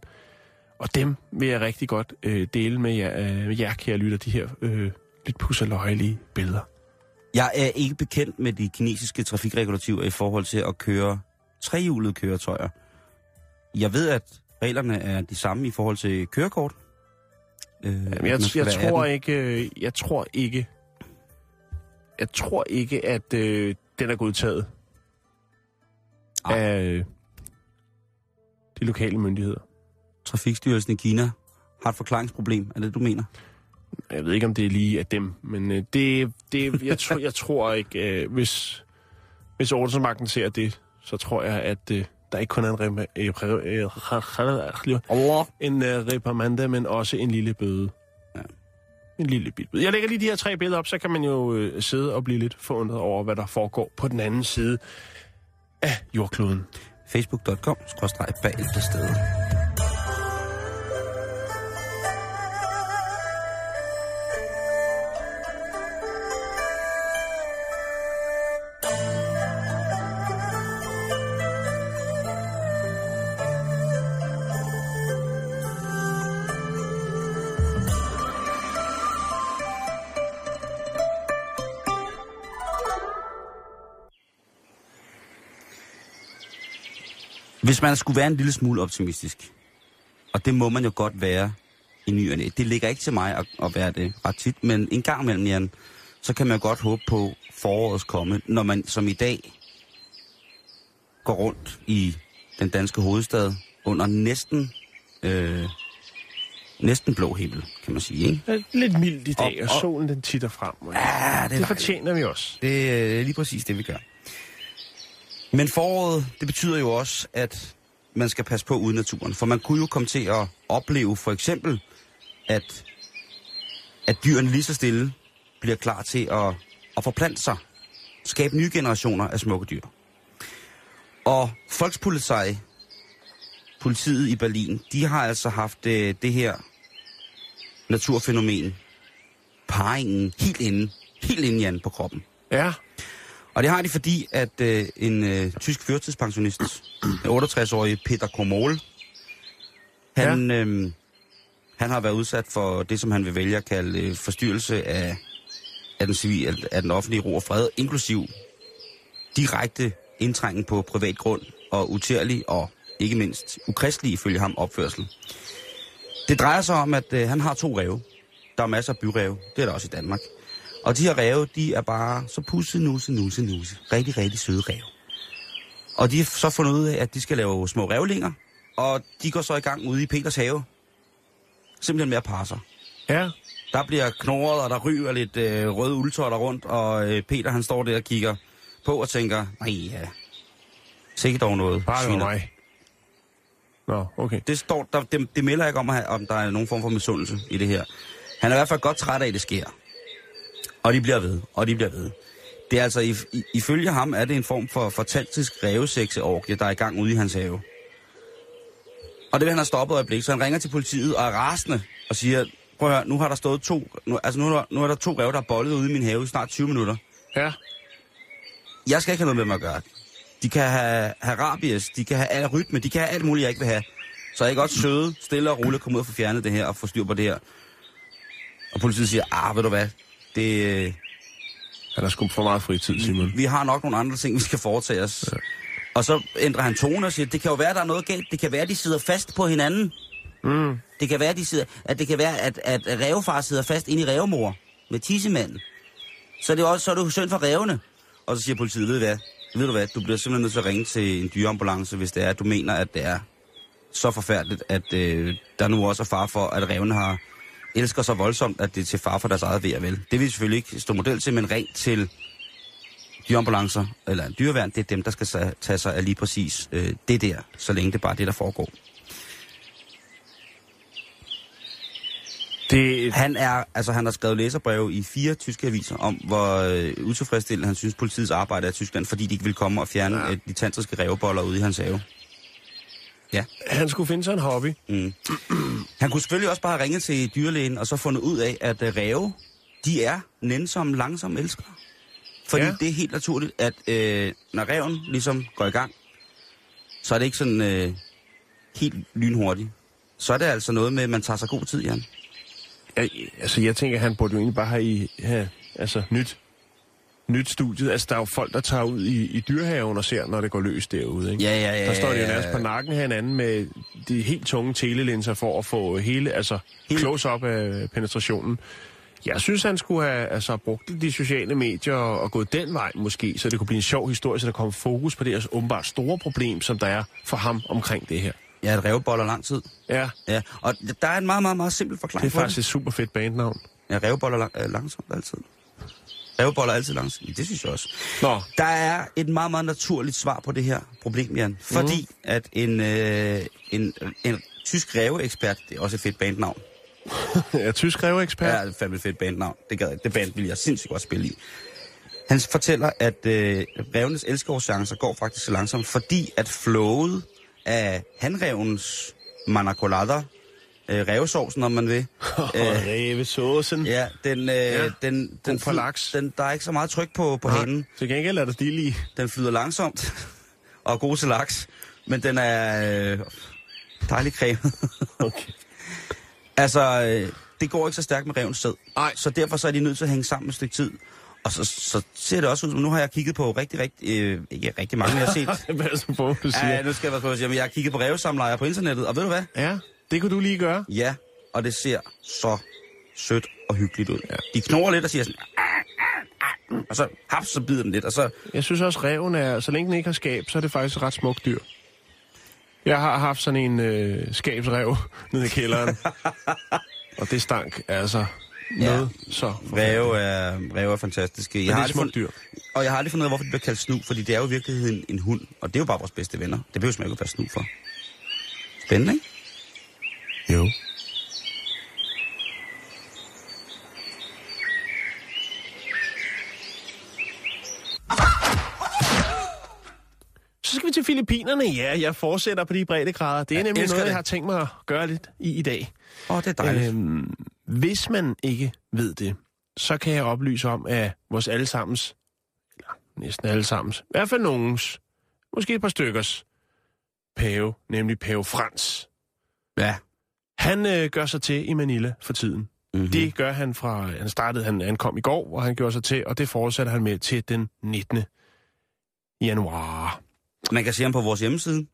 Og dem vil jeg rigtig godt øh, dele med jer, øh, med jer, kære lytter, de her øh, lidt pusserløjelige billeder. Jeg er ikke bekendt med de kinesiske trafikregulativer i forhold til at køre trehjulede køretøjer. Jeg ved, at reglerne er de samme i forhold til kørekort. Øh, Jamen, jeg, jeg, tror 18. ikke, øh, jeg tror ikke, jeg tror ikke, at øh, den er godtaget Ej. af øh, de lokale myndigheder. Trafikstyrelsen i Kina har et forklaringsproblem. Er det, du mener? Jeg ved ikke, om det er lige af dem, men øh, det, det, jeg, tror, jeg tror ikke, øh, hvis, hvis ordensmagten ser det, så tror jeg, at øh, der ikke kun er en, re- en reprimande, men også en lille bøde. Ja. En lille bit. Jeg lægger lige de her tre billeder op, så kan man jo øh, sidde og blive lidt forundret over, hvad der foregår på den anden side af jordkloden. Facebook.com, Hvis man skulle være en lille smule optimistisk, og det må man jo godt være i ny næ. Det ligger ikke til mig at, at være det ret tit, men en gang imellem, Jan, så kan man godt håbe på forårets komme, når man som i dag går rundt i den danske hovedstad under næsten, øh, næsten blå himmel, kan man sige, ikke? Er Lidt mildt i dag, Og- og, og- solen den titter frem. Og Ja, det det fortjener vi også. Det er lige præcis det, vi gør. Men foråret, det betyder jo også, at man skal passe på ude naturen. For man kunne jo komme til at opleve for eksempel, at, at dyrene lige så stille bliver klar til at, at forplante sig. Skabe nye generationer af smukke dyr. Og Volkspolizei, politiet i Berlin, de har altså haft øh, det her naturfænomen, parringen, helt inde, helt inde, Jan, på kroppen. Ja, og det har de, fordi at øh, en øh, tysk førtidspensionist, en 68-årig Peter Komol, han, ja. øh, han har været udsat for det, som han vil vælge at kalde øh, forstyrrelse af, af, den civil, af den offentlige ro og fred, inklusiv direkte indtrængen på privat grund og utærlig og ikke mindst ukristelig ifølge ham opførsel. Det drejer sig om, at øh, han har to ræve. Der er masser af byræve. Det er der også i Danmark. Og de her ræve, de er bare så pusse, nusse, nusse, nusse. Rigtig, rigtig søde ræve. Og de har så fundet ud af, at de skal lave små rævlinger. Og de går så i gang ude i Peters have. Simpelthen med at sig. ja. Der bliver knurret, og der ryger lidt øh, røde uldtotter rundt, og øh, Peter han står der og kigger på og tænker, nej ja, sikkert dog noget. Bare det var sviner." mig. Nå, okay. Det, står, der, det, det melder ikke om, at- om der er nogen form for misundelse i det her. Han er i hvert fald godt træt af, at det sker. Og de bliver ved, og de bliver ved. Det er altså, i, i, ifølge ham, er det en form for fantastisk rævesekseorgie, der er i gang ude i hans have. Og det vil han have stoppet øjeblik, så han ringer til politiet og er rasende og siger, prøv at høre, nu har der stået to, nu, altså nu er nu er der to ræve, der er bollet ude i min have i snart 20 minutter. Ja, Jeg skal ikke have noget med dem at gøre. De kan have, have rabies, de kan have al rytme, de kan have alt muligt, jeg ikke vil have. Så jeg kan godt søde, stille og roligt komme ud og få fjernet det her og få styr på det her. Og politiet siger, ah, ved du hvad, det, øh, han har sgu for meget fritid, Simon. vi har nok nogle andre ting, vi skal foretage os. Ja. Og så ændrer han tone og siger, det kan jo være, der er noget galt. Det kan være, de sidder fast på hinanden. Mm. Det kan være, de sidder, at det kan være, at, at rævefar sidder fast inde i rævemor med tissemanden. Så er det også så er det jo synd for rævene. Og så siger politiet, ved du hvad, ved du hvad, du bliver simpelthen nødt til at ringe til en dyreambulance, hvis det er, at du mener, at det er så forfærdeligt, at øh, der nu også er far for, at rævene har elsker så voldsomt, at det er til far for deres eget ved vel. Det vil vi selvfølgelig ikke stå model til, men rent til dyreambulancer, eller en dyreværn, det er dem, der skal tage sig af lige præcis øh, det der, så længe det er bare det, der foregår. Det, Han er, altså han har skrevet læserbreve i fire tyske aviser om, hvor øh, utilfredsstillende han synes politiets arbejde er i Tyskland, fordi de ikke vil komme og fjerne ja. de tantriske ræveboller ude i hans have. Han skulle finde sig en hobby. Mm. Han kunne selvfølgelig også bare have ringet til dyrlægen og så fundet ud af, at øh, ræve de er nænsomme, langsomme elskere. Fordi Ja. ja. det er helt naturligt, at øh, når reven ligesom går i gang, så er det ikke sådan øh, helt lynhurtigt. Så er det altså noget med, at man tager sig god tid, Jan. Jeg, altså, jeg tænker, han burde jo egentlig bare have, i, have altså, nyt, nyt studiet. Altså, der er jo folk, der tager ud i, i dyrhaven og ser, når det går løs derude, ikke? Ja, ja, ja. Der står de jo ja, nærmest på nakken af hinanden med de helt tunge telelinser for at få hele, altså Helt- close-up af penetrationen. Jeg synes, han skulle have altså, brugt de sociale medier og, og gået den vej måske, så det kunne blive en sjov historie, så der kom fokus på det her åbenbart store problem, som der er for ham omkring det her. Ja, et revboller lang tid. Ja, Ja, og der er en meget, meget, meget simpel forklaring det er faktisk et super fedt bandnavn. Ja, revboller lang, øh, langsomt altid. Revboller altid langsomt. Ja, det synes jeg også. Nå, Der er et meget, meget naturligt svar på det her problem, Jan. Fordi mm. at en, øh, en, en tysk ræveekspert, det er også et fedt bandnavn. er tysk reveekspert. Ja, det er fandme et fedt bandnavn. Det, gad jeg. det band vil jeg sindssygt godt spille i. Han fortæller, at øh, revenes elskeårschancer går faktisk så langsomt, fordi at flowet af hanrevens manacolada, øh, revsovsen, om man vil, Og revesåsen. ja, den, øh, ja. den, den, for laks. den, der er ikke så meget tryk på, på hanen. Til gengæld er der stil i. Den flyder langsomt og er god til laks, men den er øh, dejlig cremet. Okay. altså, øh, det går ikke så stærkt med revens sæd. Nej. Så derfor så er de nødt til at hænge sammen et stykke tid. Og så, så ser det også ud som, nu har jeg kigget på rigtig, rigtig, øh, ikke rigtig mange, jeg har set. Hvad er det på, du siger? ja, nu skal jeg være på at jeg har kigget på revsamlejre på internettet, og ved du hvad? Ja, det kunne du lige gøre. Ja, og det ser så sødt og hyggeligt ud. Ja. De knurrer lidt og siger sådan, "Ah, ah, ah," og så haps, så bider den lidt, og så, Jeg synes også, reven er, så længe den ikke har skab, så er det faktisk et ret smukt dyr. Jeg har haft sådan en øh, skabsrev nede i kælderen. og det stank altså noget så. Ræve er, ræve er fantastiske. Jeg det er har et aldrig smukt fundet, dyr. og jeg har aldrig fundet ud af, hvorfor det bliver kaldt snu, fordi det er jo i virkeligheden en hund, og det er jo bare vores bedste venner. Det behøver man ikke være snu for. Spændende, ikke? Jo. Så skal vi til Filippinerne. Ja, jeg fortsætter på de breddegrader. Det er Jeg nemlig noget, det. jeg har tænkt mig at gøre lidt i i dag. Åh, oh, det er dejligt. Øh, Øhm, hvis man ikke ved det, så kan jeg oplyse om, at vores allesammens, eller næsten allesammens, i hvert fald nogens, måske et par stykkers, pave, nemlig pave Frans, ja. Han øh, gør sig til i Manila for tiden. Mm-hmm. Mm. Det gør han fra, han startede, han ankom i går, og han gjorde sig til, og det fortsætter han med til den 19. januar. Man kan se ham på vores hjemmeside.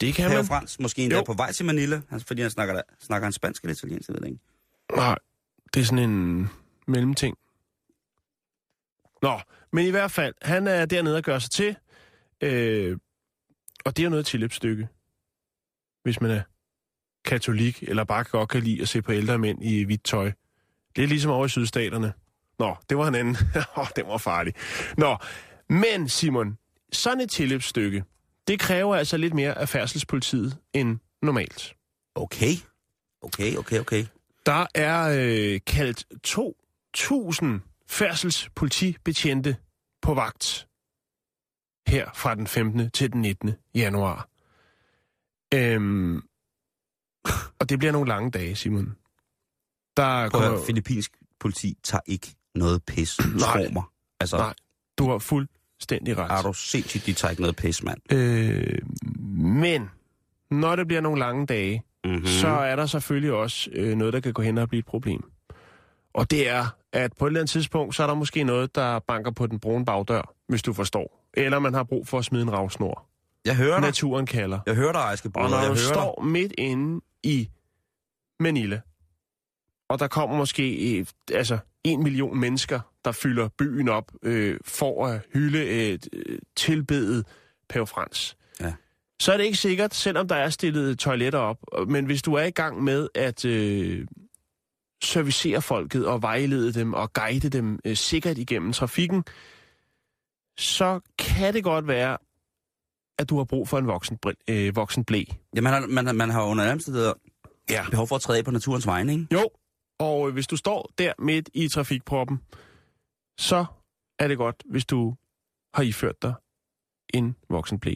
Det kan Pave man. Frans, måske endda på vej til Manila, fordi han snakker, snakker han spansk eller italiensk, jeg ved det ikke. Nej, det er sådan en mellemting. Nå, men i hvert fald, han er dernede og gør sig til, øh, og det er jo noget tilløbsstykke, hvis man er katolik, eller bare godt kan lide at se på ældre mænd i hvidt tøj. Det er ligesom over i sydstaterne. Nå, det var en anden. Åh, det var farligt. Nå, men Simon, sådan et tilløbsstykke, det kræver altså lidt mere af færdselspolitiet end normalt. Okay. Okay, okay, okay. Der er øh, kaldt 2.000 færdselspolitibetjente på vagt her fra den 15. til den 19. januar. Øhm, og det bliver nogle lange dage, Simon. Der Prøv kommer, filippinsk politi tager ikke noget pis. Nej. Mig. Altså, Nej. du har fuldstændig ret. er du sindssygt, de tager ikke noget pis, mand. Øh, men når det bliver nogle lange dage, Mm-hmm. mm. så er der selvfølgelig også øh, noget, der kan gå hen og blive et problem. Og det er, at på et eller andet tidspunkt, så er der måske noget, der banker på den brune bagdør, hvis du forstår. Eller man har brug for at smide en ravsnor. Jeg hører dig. Naturen kalder. Jeg hører dig, Ejske Og når Jeg du hører dig. står midt inde i Manila, og der kommer måske øh, altså, en million mennesker, der fylder byen op øh, for at hylde et øh, tilbedet Pave Frans. Ja. Så er det ikke sikkert, selvom der er stillet toiletter op. Men hvis du er i gang med at øh, servicere folket og vejlede dem og guide dem øh, sikkert igennem trafikken, så kan det godt være, at du har brug for en voksen, øh, voksen blæ. Ja, man har, man, man har under nærmeste Ja. behov for at træde på naturens vegne, ikke? Jo, og øh, hvis du står der midt i trafikproppen, så er det godt, hvis du har iført dig en voksen blæ.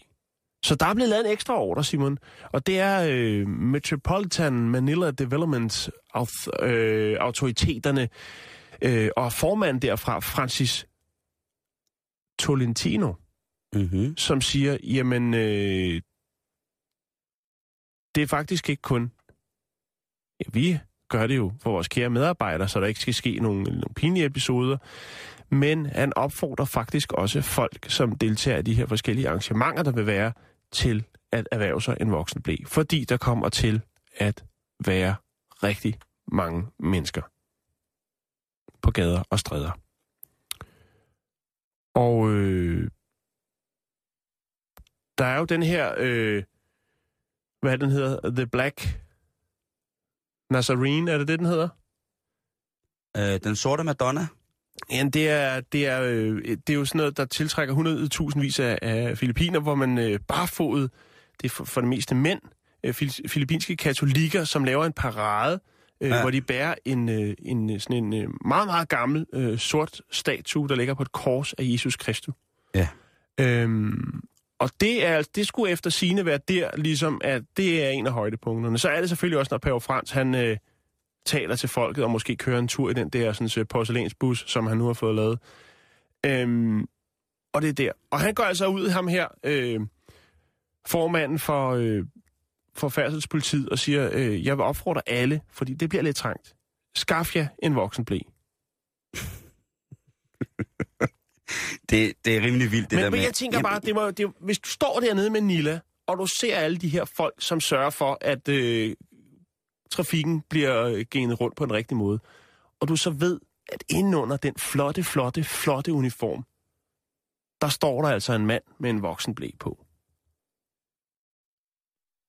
Så der er blevet lavet en ekstra ordre, Simon, og det er øh, Metropolitan Manila Development auth- øh, autoriteterne, Øh, og formanden derfra, Francis Tolentino, Mm-hmm. som siger, jamen, øh, det er faktisk ikke kun, ja, vi gør det jo for vores kære medarbejdere, så der ikke skal ske nogle, nogle pinlige episoder, men han opfordrer faktisk også folk, som deltager i de her forskellige arrangementer, der vil være, til at erhverve sig en voksen blæ, fordi der kommer til at være rigtig mange mennesker på gader og stræder. Og øh, der er jo den her, øh, hvad den hedder, The Black Nazarene, er det det, den hedder? Øh, den sorte Madonna. Ja, det er, det, er, øh, det er jo sådan noget, der tiltrækker 100.000 vis af, af filipiner, hvor man øh, barfodet, det er for, for det meste mænd, øh, fil, filippinske katolikker, som laver en parade, øh, Ja. hvor de bærer en, øh, en, sådan en øh, meget, meget gammel øh, sort statue, der ligger på et kors af Jesus Kristus. Ja. Øhm, og det, er, det skulle efter sine være der, ligesom at det er en af højdepunkterne. Så er det selvfølgelig også, når Pave Frans, han øh, taler til folket og måske kører en tur i den der sådan, porcelænsbus, som han nu har fået lavet. Øhm, og det er der. Og han går altså ud, ham her, øh, formanden for, øh, for færdselspolitiet, og siger, øh, jeg vil opfordre alle, fordi det bliver lidt trængt. Skaf jer en voksenblæ. Det, det er rimelig vildt, det Men, der men med... jeg tænker bare, det må, det, hvis du står dernede med Nilla, og du ser alle de her folk, som sørger for, at øh, trafikken bliver øh, genet rundt på en rigtig måde, og du så ved, at indenunder den flotte, flotte, flotte uniform, der står der altså en mand med en voksen blæ på.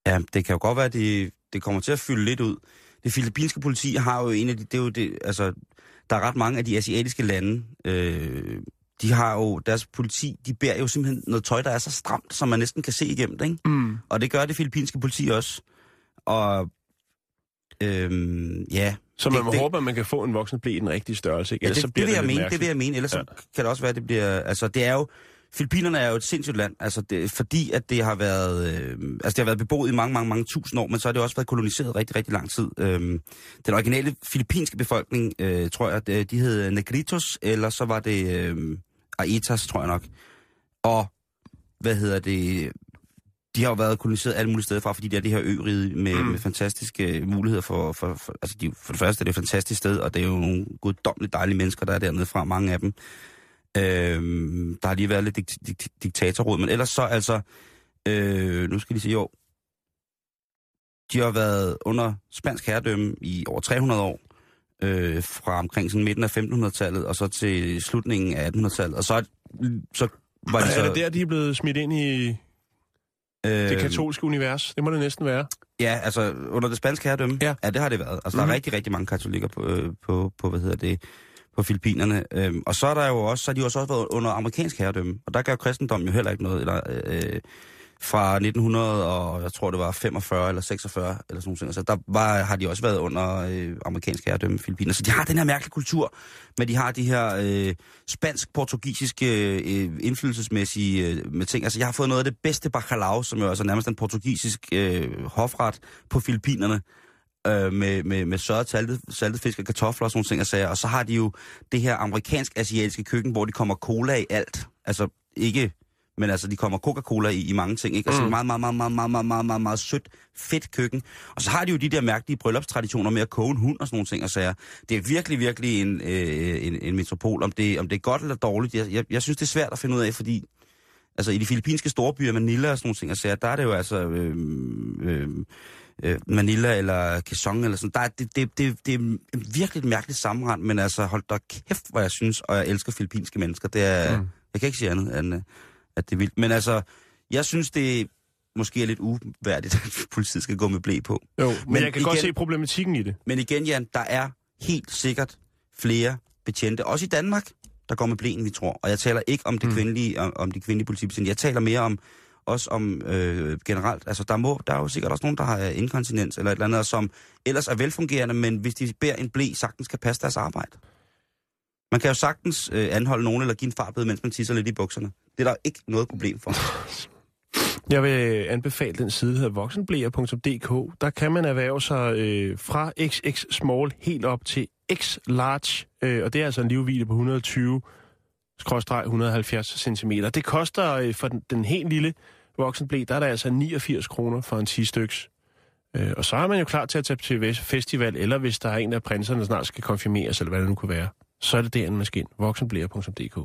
Ja, det kan jo godt være, at det, det kommer til at fylde lidt ud. Det filippinske politi har jo en af de... Det er jo det, altså, der er ret mange af de asiatiske lande, øh, de har jo... Deres politi, de bærer jo simpelthen noget tøj, der er så stramt, som man næsten kan se igennem det, ikke? Mm. Og det gør det filippinske politi også. Og... Øh, ja... Så man Det- må det- håbe, at man kan få en voksen blæ i den rigtige størrelse. Ikke? Ja, Ellers det, så det, bliver vil jeg mene, det vil jeg mene. Ellers ja. Ja. kan det også være, at det bliver... Altså, det er jo... Filippinerne er jo et sindssygt land, altså det, fordi at det har været, øh, altså det har været beboet i mange, mange, mange tusind år, men så har det også været koloniseret rigtig, rigtig lang tid. Øh, den originale filippinske befolkning, øh, tror jeg, de, de hed Negritos, eller så var det øh, Aetas, tror jeg nok. Og, hvad hedder det, de har jo været koloniseret alle mulige steder fra, fordi det er det her ø-rige med, mm. Med fantastiske muligheder for, for, for altså de, for det første er det et fantastisk sted, og det er jo nogle guddommeligt dejlige mennesker, der er dernede fra, mange af dem. Øhm, der har lige været lidt dik- dik- diktatorråd, men ellers så altså, øh, nu skal de se, jo, de har været under spansk herredømme i over 300 år, øh, fra omkring sådan midten af 1500-tallet, og så til slutningen af 1800-tallet, og så, så var de så... Er det der, de er blevet smidt ind i øh, det katolske univers? Det må det næsten være. Ja, altså under det spanske herredømme, Ja. ja det har det været. Altså mm-hmm. der Mhm. er rigtig, rigtig mange katolikker på, øh, på, på hvad hedder det, på Filippinerne. Øhm, og så er der jo også, så har de jo også været under amerikansk herredømme, og der gør kristendom jo heller ikke noget, eller øh, fra 1900 og jeg tror det var 45 eller 46 eller sådan noget. Så der var, har de også været under øh, amerikansk herredømme Filippiner. Så de har den her mærkelige kultur, men de har de her øh, spansk-portugisiske øh, indflydelsesmæssige øh, med ting. Altså jeg har fået noget af det bedste bacalao, som jo altså nærmest en portugisisk øh, hofret på Filippinerne øh, med, med, med sørret saltet, saltet fisk og kartofler og sådan nogle ting og sager. Og så har de jo det her amerikansk-asiatiske køkken, hvor de kommer cola i alt. Altså ikke, men altså de kommer Coca-Cola i, i mange ting. Ikke? Altså Mm. meget, meget, meget, meget, meget, meget, meget, meget, meget sødt, fedt køkken. Og så har de jo de der mærkelige bryllupstraditioner med at koge en hund og sådan nogle ting og sager. Det er virkelig, virkelig en, øh, en, en metropol. Om det, om det er godt eller dårligt, jeg, jeg, jeg synes, det er svært at finde ud af, fordi altså i de filippinske storbyer, Manila og sådan nogle ting og sager, der er det jo altså... Øh, øh, øh, Manila eller Quezon eller sådan. Der er, det, det, det, det er virkelig et mærkeligt sammenrend, men altså hold da kæft, hvor jeg synes, og jeg elsker filippinske mennesker. Det er, Mm. Jeg kan ikke sige andet, end at det er vildt. Men altså, jeg synes, det måske er lidt uværdigt, at politiet skal gå med blæ på. Jo, men, men jeg kan igen... godt se problematikken i det. Men igen, Jan, der er helt sikkert flere betjente, også i Danmark, der går med blæ, end vi tror. Og jeg taler ikke om, det Mm. kvindelige, om, om de kvindelige politibetjente. Jeg taler mere om også om øh, generelt. Altså, der, må, der er jo sikkert også nogen, der har inkontinens eller et eller andet, som ellers er velfungerende, men hvis de bærer en blæ, sagtens kan passe deres arbejde. Man kan jo sagtens øh, anholde nogen eller give en farbøde, mens man tisser lidt i bukserne. Det er der ikke noget problem for. Jeg vil anbefale den side, der hedder voksenblæer.dk. Der kan man erhverve sig øh, fra XX small helt op til X large, øh, og det er altså en livvide på 120 170 cm. Det koster øh, for den, den helt lille voksenblæ, der er der altså 89 kroner for en 10 styks. Øh, og så er man jo klar til at tage til festival, eller hvis der er en af prinserne, der snart skal konfirmeres, eller hvad det nu kunne være, så er det der, man skal ind. Voksenblæer.dk.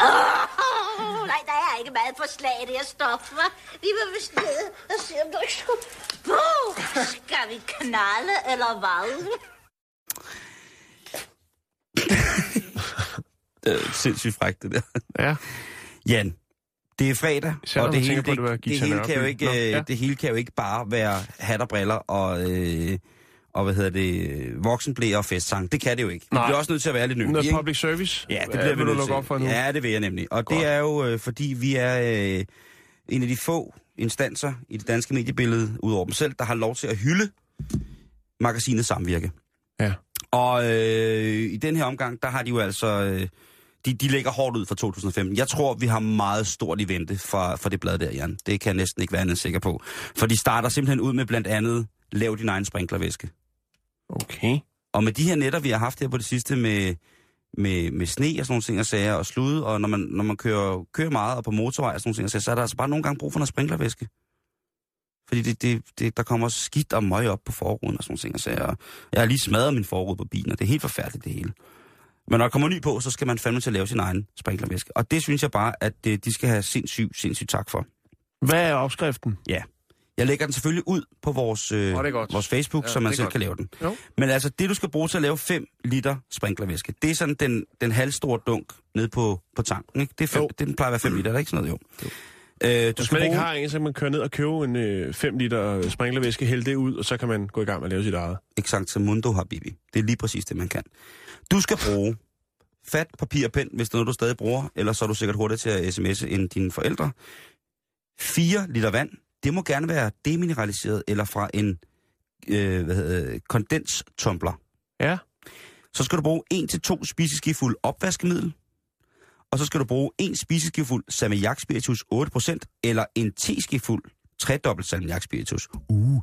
Åh, nej, der er ikke meget for slag, det her stof, hva'? Vi var vist nede og se, om der skulle... Puh, skal vi knalde, eller hvad? Det er sindssygt frækt, det der. Ja, Jan, det er fredag, Især og det hele, tænker på, det, det det, hele kan jo ikke, Nå, øh, ja. det hele kan jo ikke bare være hat og briller og, øh, og hvad hedder det, voksenblæ og festsang. Det kan det jo ikke. Nej. Vi bliver også nødt til at være lidt noget nyndige, ikke? public service. Ja, det øh, bliver vi vil nødt til. op for nu. Ja, det vil jeg nemlig. Og Godt. det er jo, øh, fordi vi er øh, en af de få instanser i det danske mediebillede, udover dem selv, der har lov til at hylde magasinet Samvirke. Ja. Og øh, i den her omgang, der har de jo altså... Øh, de, de lægger hårdt ud for 2015. Jeg tror, vi har meget stort i vente for, for det blad der, Jan. Det kan jeg næsten ikke være andet sikker på. For de starter simpelthen ud med blandt andet, lav din egen sprinklervæske. Okay. Og med de her netter, vi har haft her på det sidste med, med, med sne og sådan nogle ting og sager og slud, og når man, når man kører, kører meget og på motorvej og sådan nogle ting og sager, så er der altså bare nogle gange brug for noget sprinklervæske. Fordi det, det, det, der kommer skidt og møg op på forruden og sådan nogle ting og sager. Jeg har lige smadret min forrude på bilen, og det er helt forfærdeligt det hele. Men når der kommer ny på, så skal man fandme til at lave sin egen sprinklervæske. Og det synes jeg bare, at det, de skal have sindssygt, sindssygt tak for. Hvad er opskriften? Ja. Jeg lægger den selvfølgelig ud på vores, øh, er godt. vores Facebook, Ja, så man er selv godt. kan lave den. Jo. Men altså, det du skal bruge til at lave 5 liter sprinklervæske, det er sådan den, den halvstore dunk ned på, på tanken. Ikke? Det, er fem, Jo. det den plejer at være 5 liter, er det ikke sådan noget? Jo. Øh, du Hvis skal man ikke bruge, har en, så kan man køre ned og købe en øh, 5 liter sprinklervæske, hælde det ud, og så kan man gå i gang med at lave sit eget. Exakt mundo habibi. Det er lige præcis det, man kan. Du skal bruge fat, papir og pen, hvis det er noget, du stadig bruger, eller så er du sikkert hurtigt til at sms'e end dine forældre. 4 liter vand. Det må gerne være demineraliseret eller fra en øh, hvad hedder, kondenstumbler. Ja. Så skal du bruge 1-2 spiseskefuld opvaskemiddel. Og så skal du bruge 1 spiseskefuld salmiak spiritus 8%, eller en teskefuld tredobbelt salmiak spiritus. Uh.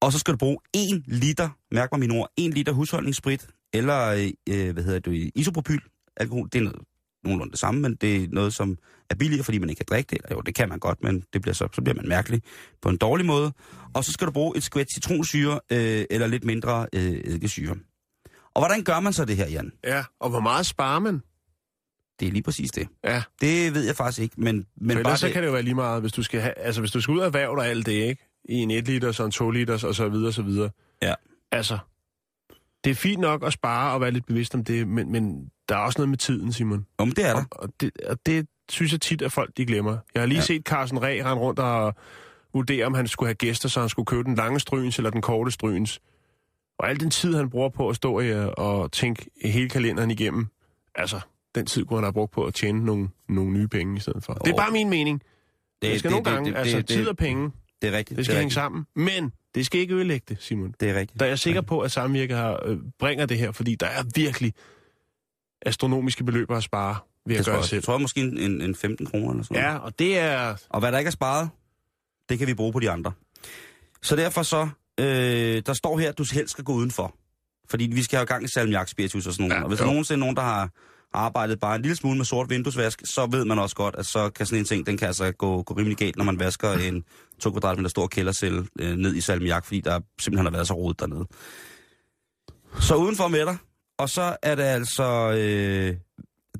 Og så skal du bruge 1 liter, mærk mig mine ord, 1 liter husholdningssprit, eller øh, hvad hedder det, isopropyl alkohol. Det er noget, nogenlunde det samme, men det er noget, som er billigere, fordi man ikke kan drikke det. Eller jo, det kan man godt, men det bliver så, så bliver man mærkelig på en dårlig måde. Og så skal du bruge et skvæt citronsyre, øh, eller lidt mindre øh, eddikesyre. Og hvordan gør man så det her, Jan? Ja, og hvor meget sparer man? Det er lige præcis det. Ja, Det ved jeg faktisk ikke, men, men bare så det, kan det jo være lige meget, hvis du skal, have, altså, hvis du skal ud og erhverve dig alt det, ikke? I en 1 liter, så en 2 liter, og så videre, og så videre. Ja. Altså, det er fint nok at spare og være lidt bevidst om det, men, men der er også noget med tiden, Simon. Men det er der. Og, og, det, og det synes jeg tit, at folk de glemmer. Jeg har lige Ja. set Carsten Reh rende rundt og vurdere, om han skulle have gæster, så han skulle købe den lange stryns eller den korte stryns. Og al den tid, han bruger på at stå i øh, og tænke hele kalenderen igennem, altså, den tid kunne han have brugt på at tjene nogle, nogle nye penge i stedet for. Det er bare min mening. Det, det skal nogle gange, det, altså tid og penge, det er rigtigt. det skal er hænge rigtigt. sammen. Men det skal ikke ødelægge det, Simon. Det er rigtigt. Der er jeg sikker på, at samvirke har, øh, bringer det her, fordi der er virkelig astronomiske beløb at spare ved Det at gøre jeg, det selv. jeg tror måske en, en, en 15 kroner eller sådan. Ja, og det er... Og hvad der ikke er sparet, det kan vi bruge på de andre. Så derfor så, øh, der står her, at du helst skal gå udenfor. Fordi vi skal have gang i salmiak spiritus og sådan noget. Ja, og hvis der jo. er nogensinde nogen, der har har arbejdet bare en lille smule med sort vinduesvask, så ved man også godt, at så kan sådan en ting, den kan altså gå, gå rimelig galt, når man vasker en 2 kvadratmeter stor kældercelle øh, ned i salmiak, fordi der simpelthen har været så rodet dernede. Så udenfor med dig, og så er det altså øh,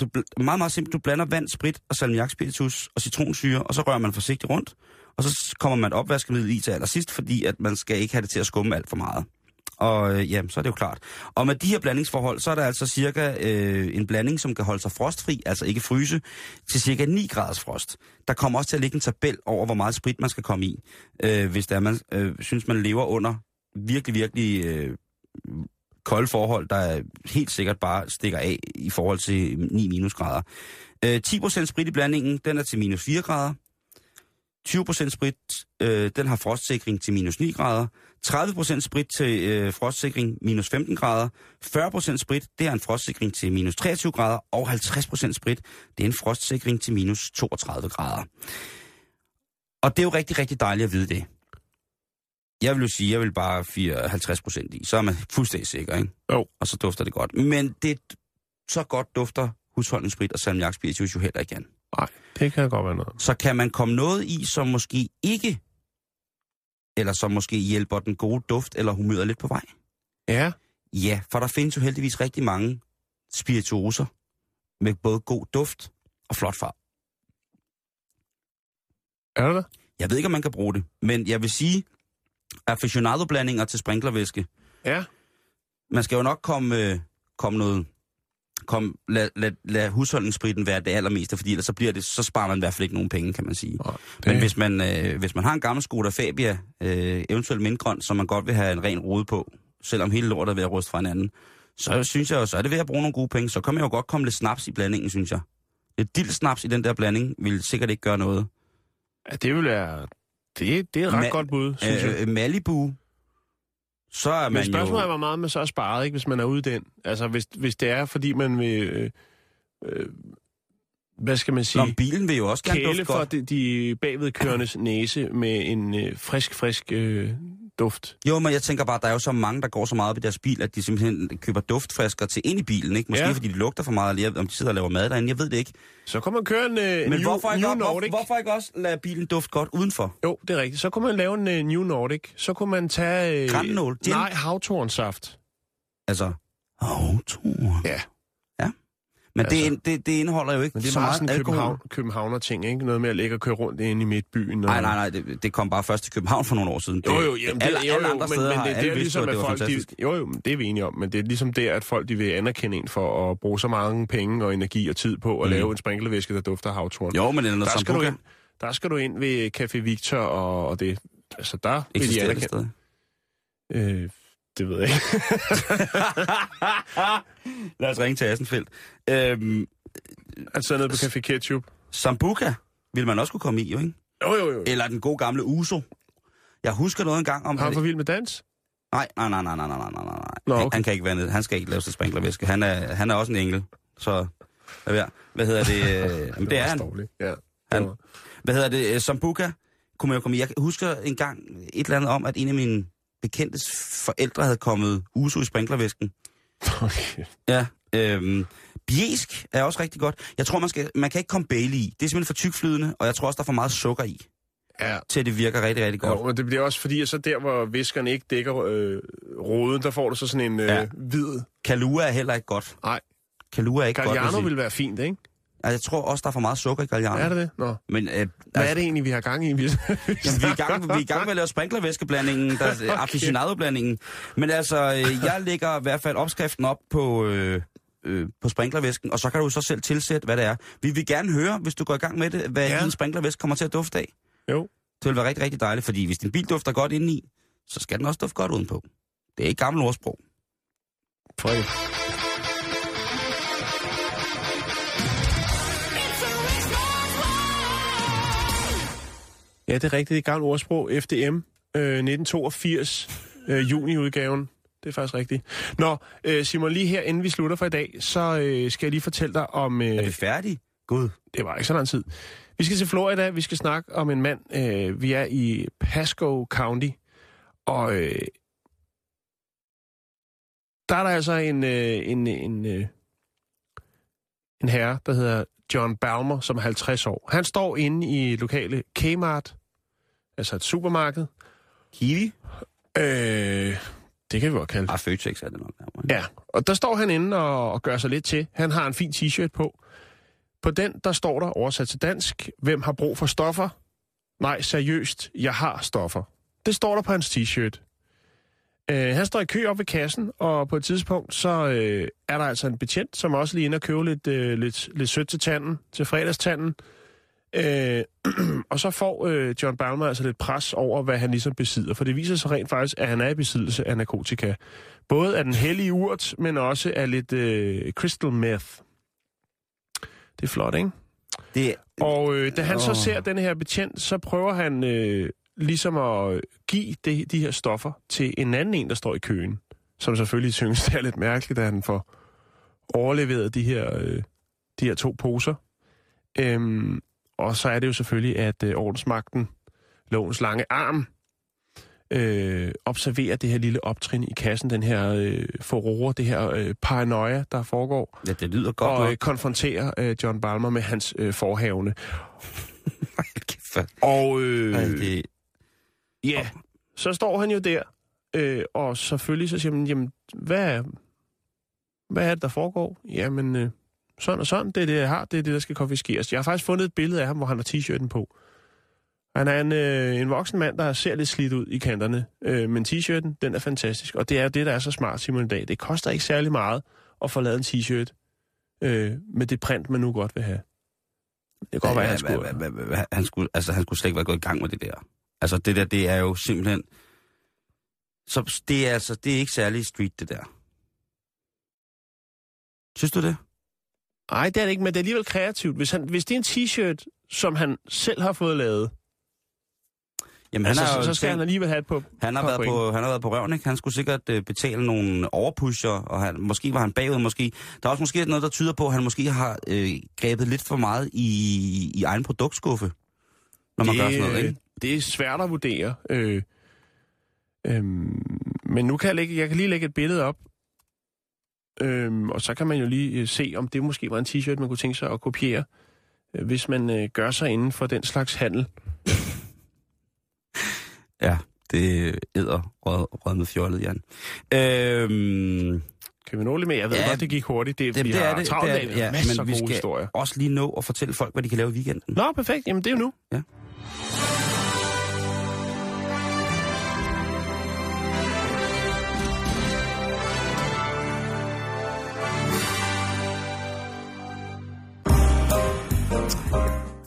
du, meget, meget simpelt. Du blander vand, sprit og salmiakspiritus og citronsyre, og så rører man forsigtigt rundt. Og så kommer man opvaskemiddel i til allersidst, fordi at man skal ikke have det til at skumme alt for meget. Og øh, jamen, så er det jo klart. Og med de her blandingsforhold, så er der altså cirka øh, en blanding, som kan holde sig frostfri, altså ikke fryse, til cirka 9 graders frost. Der kommer også til at ligge en tabel over, hvor meget sprit man skal komme i, øh, hvis der man øh, synes, man lever under virkelig, virkelig øh, kolde forhold, der helt sikkert bare stikker af i forhold til 9 minusgrader. Øh, 10% sprit i blandingen, den er til minus 4 grader. 20% sprit, øh, den har frostsikring til minus 9 grader. 30% sprit til øh, frostsikring minus 15 grader. 40% sprit, det er en frostsikring til minus 23 grader. Og 50% sprit, det er en frostsikring til minus 32 grader. Og det er jo rigtig, rigtig dejligt at vide det. Jeg vil jo sige, jeg vil bare 54 procent i. Så er man fuldstændig sikker, ikke? Jo. Og så dufter det godt. Men det så godt dufter husholdningssprit og salmiak spiritus jo heller igen. Nej, det kan godt være noget. Så kan man komme noget i, som måske ikke, eller som måske hjælper den gode duft eller humøret lidt på vej? Ja, Ja, for der findes jo heldigvis rigtig mange spirituoser med både god duft og flot farve. er det? Jeg ved ikke, om man kan bruge det, men jeg vil sige, aficionado-blandinger til sprinklervæske, Ja. man skal jo nok komme, øh, komme noget, kom, lad, lad, lad husholdningsspritten være det allermeste, fordi ellers så, bliver det, så sparer man i hvert fald ikke nogen penge, kan man sige. Det, Men hvis man, øh, hvis man har en gammel Skoda Fabia, øh, eventuelt mindgrøn, som man godt vil have en ren rode på, selvom hele lortet er ved at ryste fra hinanden, så synes jeg jo, så er det ved at bruge nogle gode penge. Så kan man jo godt komme lidt snaps i blandingen, synes jeg. Lidt dildsnaps i den der blanding vil sikkert ikke gøre noget. ja, det vil være... Det, det er et ret Ma- godt bud, synes jeg. Øh, øh, Malibu, så er Men man spørgsmålet er, jo... hvor meget man så har sparet, ikke, hvis man er ude i den. Altså, hvis, hvis det er, fordi man vil... Øh, øh, hvad skal man sige? Nå, men bilen vil jo også gerne Kæle for godt. de, de bagvedkørendes næse med en øh, frisk, frisk øh, duft. Jo, men jeg tænker bare, der er jo så mange, der går så meget op i deres bil, at de simpelthen køber duftfrisker til ind i bilen, ikke? Måske Ja. fordi de lugter for meget, eller om de sidder og laver mad derinde, jeg ved det ikke. Så kunne man køre en øh, Men New, hvorfor ikke, New Nordic. hvor, hvorfor ikke også lade bilen dufte godt udenfor? Jo, det er rigtigt. Så kunne man lave en øh, New Nordic. Så kunne man tage... Øh, Grannål? Nej, havtornsaft. Altså, oh, Ja. Men Altså, det, det, det indeholder jo ikke Men det er så meget sådan alkohol. København, københavner ting, ikke? Noget med at ligge og køre rundt inde i midtbyen. Og... Nej, nej, nej, det, det kom bare først til København for nogle år siden. Jo, Det- jo, jamen, det, alle, jo, jo, alle andre men, steder men det, det er ligesom, at folk, de, jo, jo, men det er vi enige om, men det er ligesom det, at folk de vil anerkende en for at bruge så mange penge og energi og tid på at Mm. lave en sprinklervæske, der dufter havtorn. Jo, men det er noget der skal, du ind, der skal du ind ved Café Victor og, og det. Altså, der vil de anerkende. Øh, det ved jeg ikke. Lad os ringe til Assenfeldt. Øhm, altså noget på Café Ketchup. Sambuca vil man også kunne komme i, jo, ikke? Jo, jo, jo. Eller den gode gamle Uso. Jeg husker noget engang om... Har han for vild med dans? Nej, nej, nej, nej, nej, nej, nej, nej. Nå, okay. han, han, kan ikke være nede. Han skal ikke lave sig sprinklervæske. Han er, han er også en engel. Så, hvad hedder det? Jamen, det er han. Ja, han. Hvad hedder det? Sambuca kunne man jo komme i. Jeg husker engang et eller andet om, at en af mine bekendtes forældre havde kommet uso i sprinklervæsken. Okay. Ja. Øhm, bjesk er også rigtig godt. Jeg tror, man, skal, man kan ikke komme Bailey i. Det er simpelthen for tykflydende, og jeg tror også, der er for meget sukker i, Ja. til at det virker rigtig, rigtig godt. Jo, men det bliver også fordi, at så der, hvor viskerne ikke dækker øh, roden, der får du så sådan en øh, Ja. hvid. Kalua er heller ikke godt. Nej, Kalua er ikke godt. Galliano vil jeg vil være fint, ikke? Altså, jeg tror også, der er for meget sukker i Galliano. Er det det? Nå. Men øh, Hvad altså, er det egentlig, vi har gang i? Vi... Jamen, vi er gang, vi er i gang med at lave sprinklervæskeblandingen, der, okay. aficionado-blandingen. Men altså, øh, jeg lægger i hvert fald opskriften op på, øh, øh, på sprinklervæsken, og så kan du så selv tilsætte, hvad det er. Vi vil gerne høre, hvis du går i gang med det, hvad Ja. din sprinklervæske kommer til at dufte af. Jo. Det vil være rigtig, rigtig dejligt, fordi hvis din bil dufter godt indeni, så skal den også dufte godt udenpå. Det er ikke gammel ordsprog. Fred. Ja, det er rigtigt. Det er et gammelt ordsprog. FDM øh, 1982, øh, juni-udgaven. Det er faktisk rigtigt. Nå, øh, Simon, lige her, inden vi slutter for i dag, så øh, skal jeg lige fortælle dig om... Øh, Er vi færdige? Gud. det var ikke så lang tid. Vi skal til Florida. Vi skal snakke om en mand. Øh, vi er i Pasco County. Og øh, der er der altså en, øh, en, en, øh, en herre, der hedder John Balmer, som er 50 år. Han står inde i lokale Kmart, altså et supermarked. Kiwi? Øh, det kan vi godt kalde det. Ah, Føtex er det nok. nærmere. Ja, og der står han inde og, og gør sig lidt til. Han har en fin t-shirt på. På den, der står der oversat til dansk, hvem har brug for stoffer? Nej, seriøst, jeg har stoffer. Det står der på hans t-shirt. Øh, han står i kø op ved kassen, og på et tidspunkt, så øh, er der altså en betjent, som også lige inde og købe lidt, øh, lidt, lidt sødt til tanden, til fredagstanden. Øh, og så får øh, John Balmer altså lidt pres over, hvad han ligesom besidder, for det viser sig rent faktisk, at han er i besiddelse af narkotika. Både af den hellige urt, men også af lidt øh, crystal meth. Det er flot, ikke? Det Og øh, da han så Åh. ser den her betjent, så prøver han øh, ligesom at give det, de her stoffer til en anden en, der står i køen. Som selvfølgelig synes, det er lidt mærkeligt, at han får overleveret de her, øh, de her to poser. Øhm, og så er det jo selvfølgelig, at øh, ordensmagten, lovens lange arm, øh, observerer det her lille optrin i kassen, den her øh, forroer, det her øh, paranoia, der foregår, Ja, det lyder godt og øh, konfronterer øh, John Balmer med hans øh, forhavne. Og øh, Ej, det, ja, så står han jo der, øh, og selvfølgelig så siger man, jamen, hvad, hvad er det, der foregår? Jamen, øh, sådan og sådan, det er det, jeg har, det er det, der skal konfiskeres. Jeg har faktisk fundet et billede af ham, hvor han har t-shirten på. Han er en, øh, en voksen mand, der ser lidt slidt ud i kanterne, øh, men t-shirten, den er fantastisk. Og det er det, der er så smart, Simon, i dag. Det koster ikke særlig meget at få lavet en t-shirt øh, med det print, man nu godt vil have. Det kan godt være, han skulle... Han skulle, altså, han skulle slet ikke være gået i gang med det der. Altså, det der, det er jo simpelthen... Så det er altså, det er ikke særlig street, det der. Synes du det? Nej, det er det ikke, men det er alligevel kreativt. Hvis, han, hvis det er en t-shirt, som han selv har fået lavet, Jamen, altså, har så, så skal tænkt- han alligevel have et på. Han har, været point. på, han har været på røven, ikke? Han skulle sikkert øh, betale nogle overpusher, og han, måske var han bagud, måske. Der er også måske noget, der tyder på, at han måske har øh, grebet lidt for meget i, i egen produktskuffe, når man det, gør sådan noget, ikke? Det er svært at vurdere. Øh, øh, men nu kan jeg, lægge, jeg kan lige lægge et billede op, øh, og så kan man jo lige øh, se, om det måske var en t-shirt, man kunne tænke sig at kopiere, øh, hvis man øh, gør sig inden for den slags handel. Ja, det æder rød, rød med fjollet, Jan. Øhm, Kan vi nå lidt mere? Jeg ved Ja, godt, det gik hurtigt. Det, det, vi det har er det. travlt det af er, med ja, masser men af vi skal historier. også lige nå at fortælle folk, hvad de kan lave i weekenden. Nå, perfekt. Jamen, det er jo nu. Ja.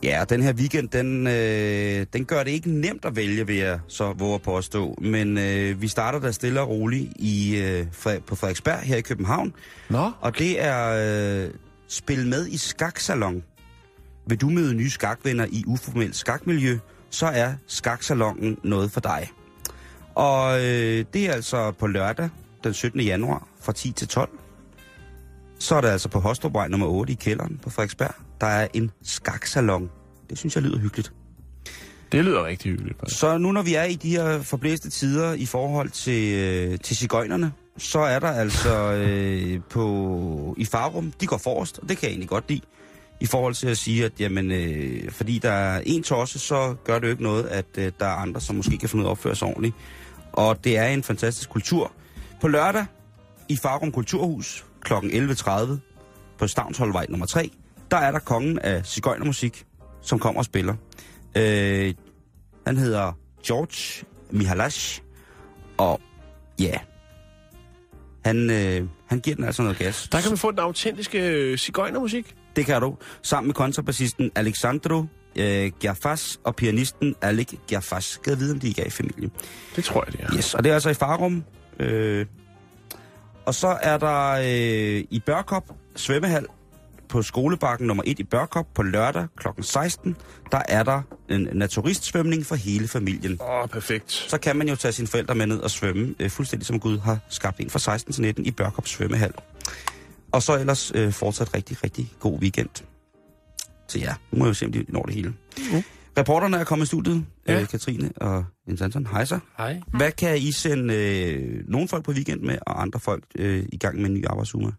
Ja, den her weekend, den, øh, den gør det ikke nemt at vælge, vil jeg så våge at påstå. Men øh, vi starter da stille og roligt i, øh, på Frederiksberg her i København. Nå, Og det er øh, spil med i skaksalon. Vil du møde nye skakvenner i uformelt skakmiljø, så er skaksalongen noget for dig. Og øh, det er altså på lørdag den 17. januar fra 10 til 12. Så er det altså på Hostrupvej nummer 8 i kælderen på Frederiksberg. Der er en skaksalon. Det synes jeg lyder hyggeligt. det lyder rigtig hyggeligt. faktisk. Så nu når vi er i de her forblæste tider i forhold til, øh, til cigøjnerne, så er der altså øh, på, i Farum, de går forrest, og det kan jeg egentlig godt lide, i forhold til at sige, at jamen, øh, fordi der er en tosse, så gør det jo ikke noget, at øh, der er andre, som måske kan finde ud af at opføre sig ordentligt. Og det er en fantastisk kultur. På lørdag i Farum Kulturhus kl. 11.30 på Stavnsholdvej nummer 3, der er der kongen af cigøjnermusik, som kommer og spiller. Øh, han hedder George Mihalash, og ja, han, øh, han giver den altså noget gas. Der kan vi få den autentiske øh, cigøjnermusik. Det kan du, sammen med kontrabassisten Alexandro øh, Giafas og pianisten Alec Giafas. Skal jeg vide, om de ikke er i familie. Det tror jeg, det er. Yes, og det er altså i Farum. Øh, og så er der øh, i Børkop svømmehal på skolebakken nummer 1 i Børkop på lørdag kl. 16. Der er der en naturistsvømning for hele familien. Åh, oh, perfekt. så kan man jo tage sine forældre med ned og svømme, øh, fuldstændig som Gud har skabt en fra 16 til 19 i Børkop svømmehal. Og så ellers øh, fortsat rigtig, rigtig god weekend. Så ja, nu må jeg jo se, om de når det hele. Mm. Reporterne er kommet i studiet, Ja. ja. øh, Katrine og Jens Hansen. Hej så. Hej. Hvad kan I sende øh, nogle folk på weekend med, og andre folk øh, i gang med en ny arbejdsuge med?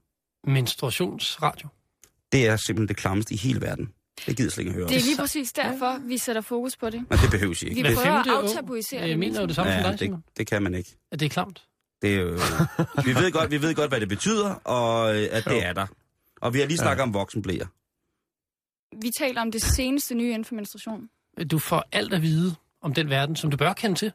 Menstruationsradio. Det er simpelthen det klammeste i hele verden. Det gider jeg slet ikke at høre. Det er lige præcis derfor, vi sætter fokus på det. Men det behøves I Vi ikke. Hver prøver at aftabuisere det. mener jo det samme som Ja, dig, det, Simon. det kan man ikke. At det er klamt. Det er jo, vi, ved godt, vi ved godt, hvad det betyder, og øh, at det er der. Og vi har lige snakket ja. om voksenblæer. Vi taler om det seneste nye inden for menstruation. Du får alt at vide om den verden, som du bør kende til.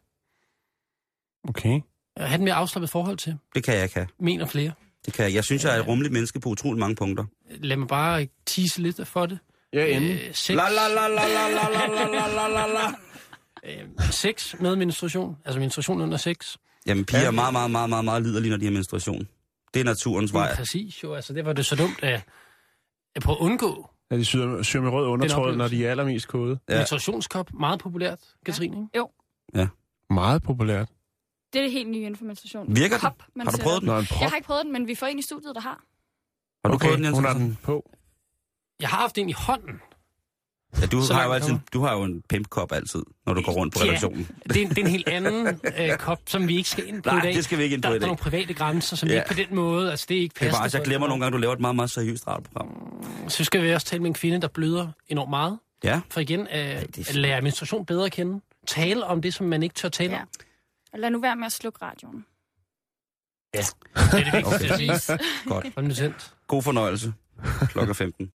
Okay. Og have et mere afslappet forhold til. Det kan jeg kan. Mener flere. Det kan jeg. Jeg synes, jeg er et rummeligt menneske på utrolig mange punkter. Lad mig bare tease lidt for det. Ja, endelig. Øh, sex, La la la la la la la la la la la la. øh, sex med menstruation. Altså menstruation under sex. Jamen, piger er meget, meget, meget, meget, meget liderlige, når de har menstruation. Det er naturens vej. Præcis jo. Altså, det var det så dumt at, at prøve at undgå Ja, de syr, syr med rød undertråd, når de er allermest kode. Ja. Ja. Menstruationskop, meget populært, Katrine, ikke? Jo, Meget populært. Det er det helt for menstruation. Virker den? Man Har du prøvet den? Nå. Jeg har ikke prøvet den, men vi får en i studiet, der har. Har du okay, prøvet den, Jens? hun har den på. Jeg har haft en i hånden. Ja, du, Så har jo langt altid, kommer. du har jo en pimpkop altid, når du går rundt på Ja. redaktionen. Det er, en- det er en helt anden øh, kop, som vi ikke skal ind på Nej, i dag. det skal vi ikke ind på der, i Der er dag. nogle private grænser, som Ja. ja. ikke på den måde, altså det er ikke Det er passende. bare, at jeg for- glemmer nogle gange, du laver et meget, meget seriøst radioprogram. Så skal vi også tale med en kvinde, der bløder enormt meget. Ja. For igen, øh, at lære menstruation bedre at kende. Tale om det, som man ikke tør tale Ja. om. Og lad nu være med at slukke radioen. Det er det vigtigste at sige. Godt. God fornøjelse. Klokken 15.